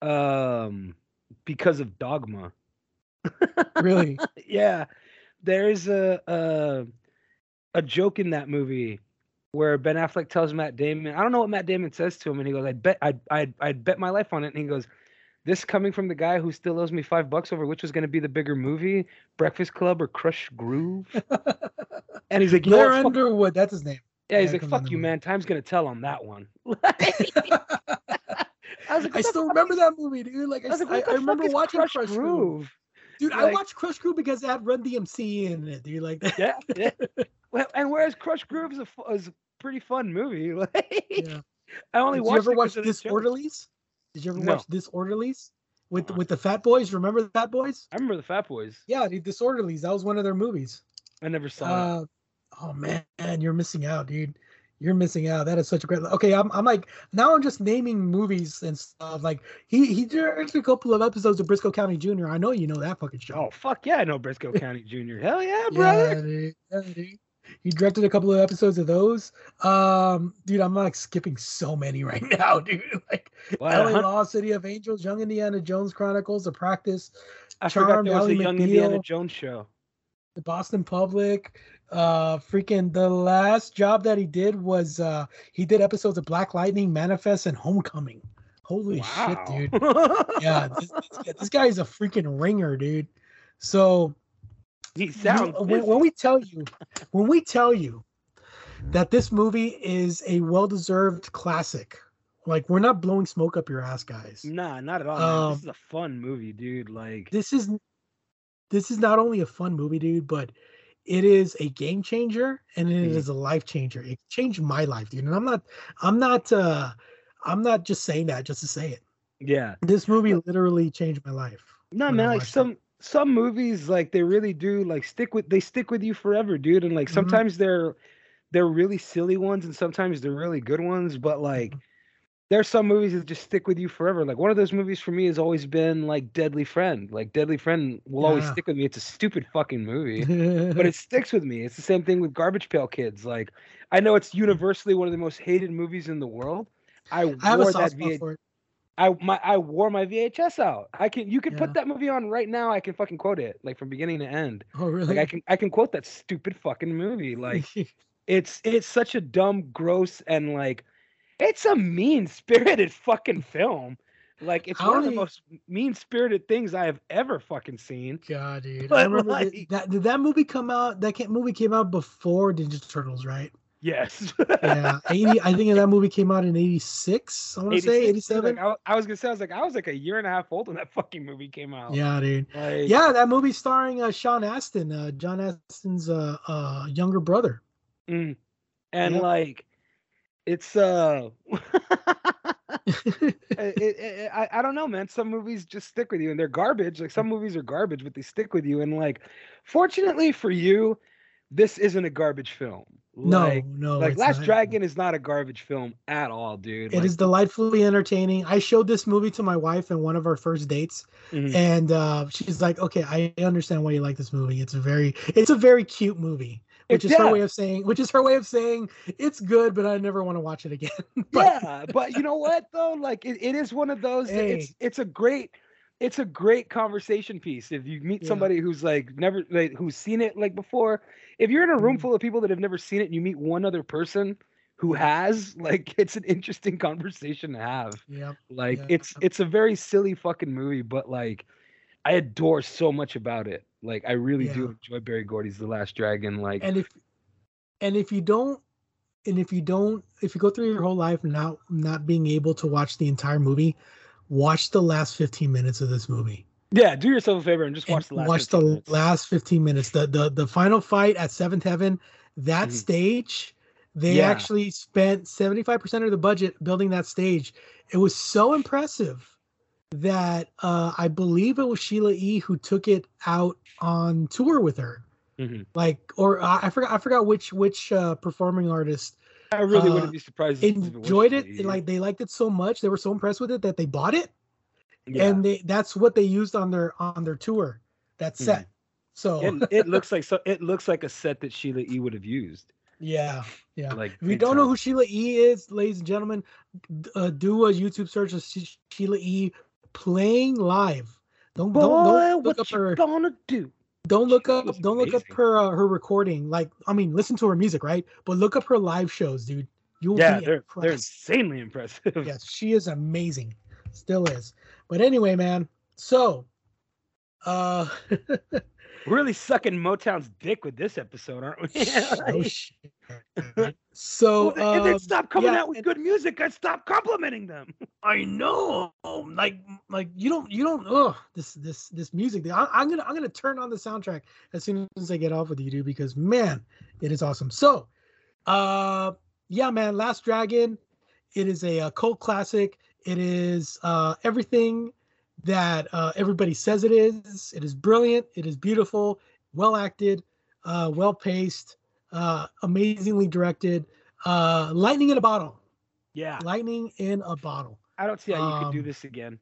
um because of Dogma. really? yeah. There's a a a joke in that movie where Ben Affleck tells Matt Damon, I don't know what Matt Damon says to him, and he goes, I bet I'd I'd I'd bet my life on it. And he goes, This coming from the guy who still owes me five bucks over which was gonna be the bigger movie, Breakfast Club or Krush Groove. and he's like, you know Blair fuck- Underwood. That's his name. yeah, he's Yeah, like, fuck you, man. Time's gonna tell on that one. I was like, I still remember that movie, dude. Like I, I like, I, remember watching Crush, Crush, Groove. Groove. Dude, I watched Krush Groove because it had Run DMC in it, dude. Like that. Yeah, yeah. well, and whereas Krush Groove is a, is a pretty fun movie. Like, Yeah. I only Did you watched ever it watch 'cause of the joke. Disorderlies? Did you ever No. watch Disorderlies with Uh-uh. with the Fat Boys? Remember the Fat Boys? I remember the Fat Boys. Yeah, dude, Disorderlies. That was one of their movies. I never saw it. Uh, oh man, you're missing out, dude. You're missing out. That is such a great. Okay, I'm, I'm like now I'm just naming movies and stuff. Like he he directed a couple of episodes of Brisco County Jr. I know you know that fucking show. Oh fuck yeah, I know Brisco County Jr. Hell yeah, brother. Yeah, dude. Yeah, dude. He directed a couple of episodes of those. Um, dude, I'm like skipping so many right now, dude. Like What, LA Law, City of Angels, Young Indiana Jones Chronicles, The Practice, I forgot Charmed, there was a Young Indiana Jones show. The Boston Public. Uh, freaking the last job that he did was uh he did episodes of Black Lightning, Manifest, and Homecoming. Holy shit, dude. Yeah, this, this, this guy is a freaking ringer, dude. So he you- sounds. when, when we tell you when we tell you that this movie is a well-deserved classic like we're not blowing smoke up your ass guys Nah, not at all. Um, this is a fun movie, dude. Like, this is this is not only a fun movie dude but it is a game changer and it Mhm. is a life changer it changed my life dude and i'm not i'm not uh i'm not just saying that just to say it yeah. this movie literally changed my life No, man. Like watched it. some some movies like they really do like stick with they stick with you forever, dude. And like Mhm. sometimes they're they're really silly ones and sometimes they're really good ones, but like there's some movies that just stick with you forever. Like one of those movies for me has always been like Deadly Friend. Like Deadly Friend will always stick with me. It's a stupid fucking movie, but it sticks with me. It's the same thing with Garbage Pail Kids. Like I know it's universally one of the most hated movies in the world. I I have a wore that spot VH- I my I wore my VHS out. I can you can Yeah. put that movie on right now. I can fucking quote it like from beginning to end. Oh, really? Like I can I can quote that stupid fucking movie. Like it's it's such a dumb, gross, and like it's a mean spirited fucking film. Like it's How one of the most mean spirited things I have ever fucking seen. God, dude. I remember like- that. Did that movie come out? That movie came out before Ninja Turtles, right? Yes. Yeah, eighty. I think that movie came out in eighty six. I want to say eighty seven. Like, I, I was gonna say I was like I was like a year and a half old when that fucking movie came out. Yeah, dude. Like, Yeah, that movie starring uh, Sean Astin, uh, John Astin's uh, uh, younger brother. mm. And Yeah. like it's uh it, it, it- I, I don't know man some movies just stick with you and they're garbage like some movies are garbage but they stick with you and like fortunately for you this isn't a garbage film No, like, no, like last not. dragon is not a garbage film at all dude It is delightfully entertaining. I showed this movie to my wife in one of our first dates, Mhm. and uh, she's like, "Okay, I understand why you like this movie. It's a very, it's a very cute movie." Which It- is her way of saying, which is her way of saying it's good, but I never want to watch it again. But- yeah but you know what though like it, it is one of those that it's Hey. it's a great it's a great conversation piece if you meet Yeah. somebody who's like never like who's seen it like before if you're in a room Mhm. full of people that have never seen it and you meet one other person who has like it's an interesting conversation to have yeah like Yeah. it's it's a very silly fucking movie but like i adore so much about it like i really do enjoy berry gordy's the last dragon like and if and if you don't and if you don't if you go through your whole life not not being able to watch the entire movie watch the last 15 minutes of this movie yeah do yourself a favor and just and watch the last watch 15 the minutes. last 15 minutes the the the final fight at seventh heaven that Mhm. stage they Yeah. actually spent 75% of the budget building that stage it was so impressive that uh i believe it was sheila e who took it out on tour with her Mhm. like or uh, i forgot i forgot which which uh performing artist i really uh, wouldn't be surprised if it enjoyed it E. like they liked it so much they were so impressed with it that they bought it Yeah. and they that's what they used on their on their tour that Mhm. set so it, it looks like so it looks like a set that Sheila E would have used. yeah yeah Like if you don't know who sheila e is ladies and gentlemen uh, do a youtube search of sheila e playing live don't don't, Boy, don't look what up her, gonna do? don't look She up don't look up her uh, her recording like i mean listen to her music right but look up her live shows dude you'll Yeah, be they're they're insanely impressive. yes, she is amazing. Still is. But anyway, man. So, uh, We're really sucking Motown's dick with this episode, aren't we? oh shit. So, Well, and then um, stop coming yeah, out with good music. I stop complimenting them. I know, like, like you don't, you don't. Oh, this, this, this music. I, I'm gonna, I'm gonna turn on the soundtrack as soon as I get off with you, dude, because man, it is awesome. So, uh, yeah, man, Last Dragon. It is a, uh cult classic. It is uh, everything that uh, everybody says it is. It is brilliant. It is beautiful, well acted, uh, well paced, uh, amazingly directed. Uh, lightning in a bottle. Yeah, Lightning in a bottle. I don't see how you could do Um, this again.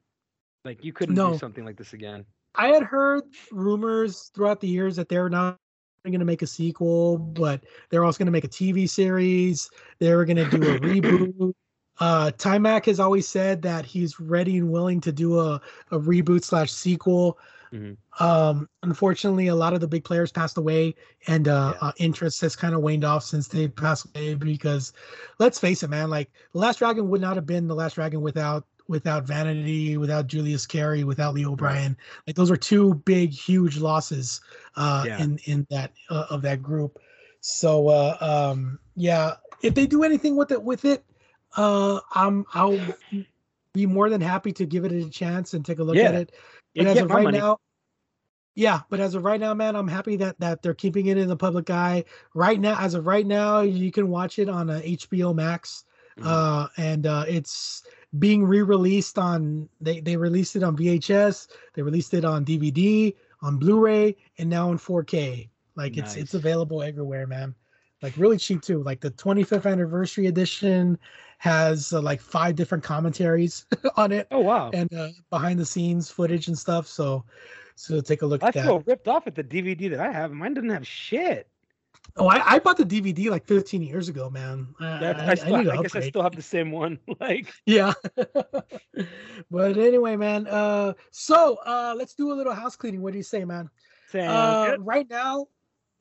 Like you couldn't no. do something like this again. I had heard rumors throughout the years that they're not going to make a sequel, but they're also going to make a TV series. They were going to do a reboot. Uh, Taimak has always said that he's ready and willing to do a, a reboot slash sequel. Mhm. Um, unfortunately, a lot of the big players passed away, and uh, Yeah. uh, interest has kind of waned off since they passed away. Because let's face it, man, like the Last Dragon would not have been the Last Dragon without without Vanity, without Julius Carry, without Leo O'Brien. Like those are two big, huge losses uh, Yeah. in in that uh, of that group. So uh, um, yeah, if they do anything with it with it, uh, I'm I'll be more than happy to give it a chance and take a look at Yeah. it. Yeah, But as of right money. now, yeah, but as of right now, man, I'm happy that that they're keeping it in the public eye. Right now, as of right now, you can watch it on uh, HBO Max, Mhm. uh, and uh, it's being re-released on. They they released it on VHS. They released it on DVD, on Blu-ray and now in 4K. Like it's it's available everywhere, man. Like really cheap too. Like the 25th anniversary edition has uh, like five different commentaries on it Oh wow. and uh, behind the scenes footage and stuff. So so take a look I at that. feel ripped off at the DVD that I have. Mine doesn't have shit. Oh, I, I bought the DVD like 15 years ago, man. I, I, I, still, to I, guess I still have the same one. Like, Yeah. but anyway, man. Uh, so uh, let's do a little house cleaning. What do you say, man? Uh, right now,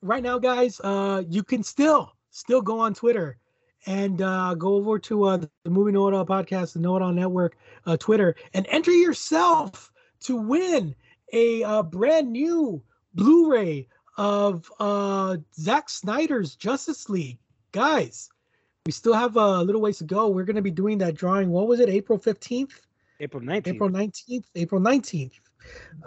right now, guys, uh, you can still still go on Twitter and uh, go over to uh, the Movie Know It All podcast, the Know It All Network, uh, Twitter, and enter yourself to win a uh, brand new Blu-ray of uh, Zack Snyder's Justice League, guys. We still have a little ways to go. We're going to be doing that drawing. What was it? April fifteenth. April 19th. April 19th, April 19th.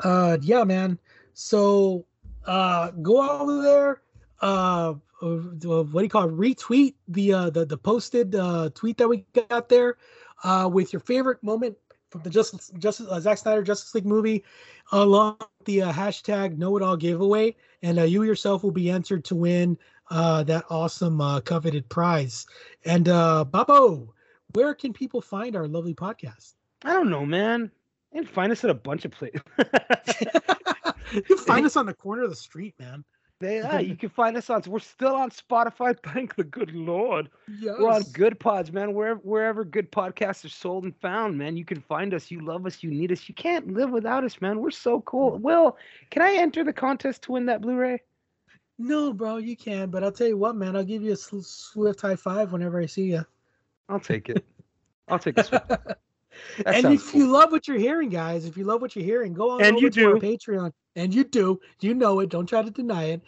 Uh yeah, man. So uh go over there uh uh, what do you call it? retweet the uh the, the posted uh tweet that we got there uh with your favorite moment from the Justice Justice uh, Zack Snyder Justice League movie along with the uh, hashtag know it all giveaway and uh, you yourself will be entered to win uh that awesome uh coveted prize. And uh Babo, where can people find our lovely podcast? I don't know, man. And find us at a bunch of places. you find us on the corner of the street, man. They, ah, you can find us on. We're still on Spotify. Thank the good Lord. Yes. We're on Goodpods, man. Wherever wherever good podcasts are sold and found, man, you can find us. You love us. You need us. You can't live without us, man. We're so cool. Will, can I enter the contest to win that Blu-ray? No, bro, you can. But I'll tell you what, man. I'll give you a sw- swift high five whenever I see you. I'll take it. I'll take a One. And if cool. you love what you're hearing, guys, if you love what you're hearing, go on And over you to our do. Patreon. And you do. You know it. Don't try to deny it.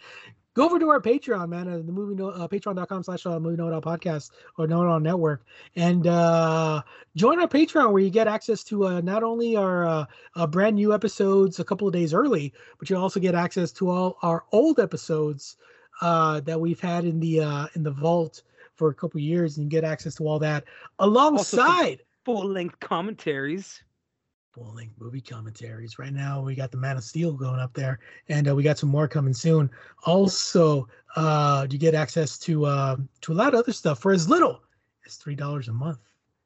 Go over to our Patreon, man. Uh, the movie no, uh, patreon.com slash uh, movie know it all podcast or know it all network. And uh, join our Patreon where you get access to uh, not only our uh, uh, brand new episodes a couple of days early, but you also get access to all our old episodes uh, that we've had in the uh, in the vault for a couple of years, and you get access to all that some- alongside full-length commentaries. full length movie commentaries. Right now, we got the Man of Steel going up there, and uh, we got some more coming soon. Also, uh, you get access to uh, to a lot of other stuff for as little as three dollars a month.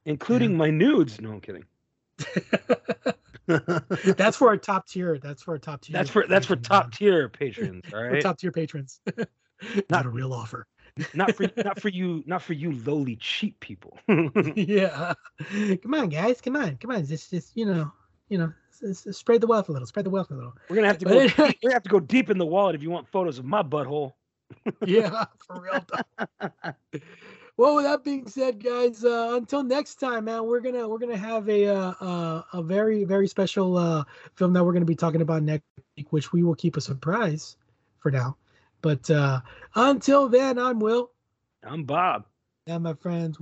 including my nudes. No, I'm kidding. That's for our top tier. That's for our top tier. That's for that's for top tier patrons. All For right, top tier patrons. Not a real offer. Not for not for you, not for you lowly cheap people. yeah. Come on, guys. Come on. Come on. Just, just you know, you know, spread the wealth a little. Spread the wealth a little. We're gonna have to go. deep- We're gonna have to go deep in the wallet if you want photos of my butthole. yeah, for real. well, with that being said, guys, uh, until next time, man, we're gonna we're gonna have a uh, uh, a very very special uh, film that we're gonna be talking about next week, which we will keep a surprise for now. But uh, until then, I'm Will I'm Bob. and my friends.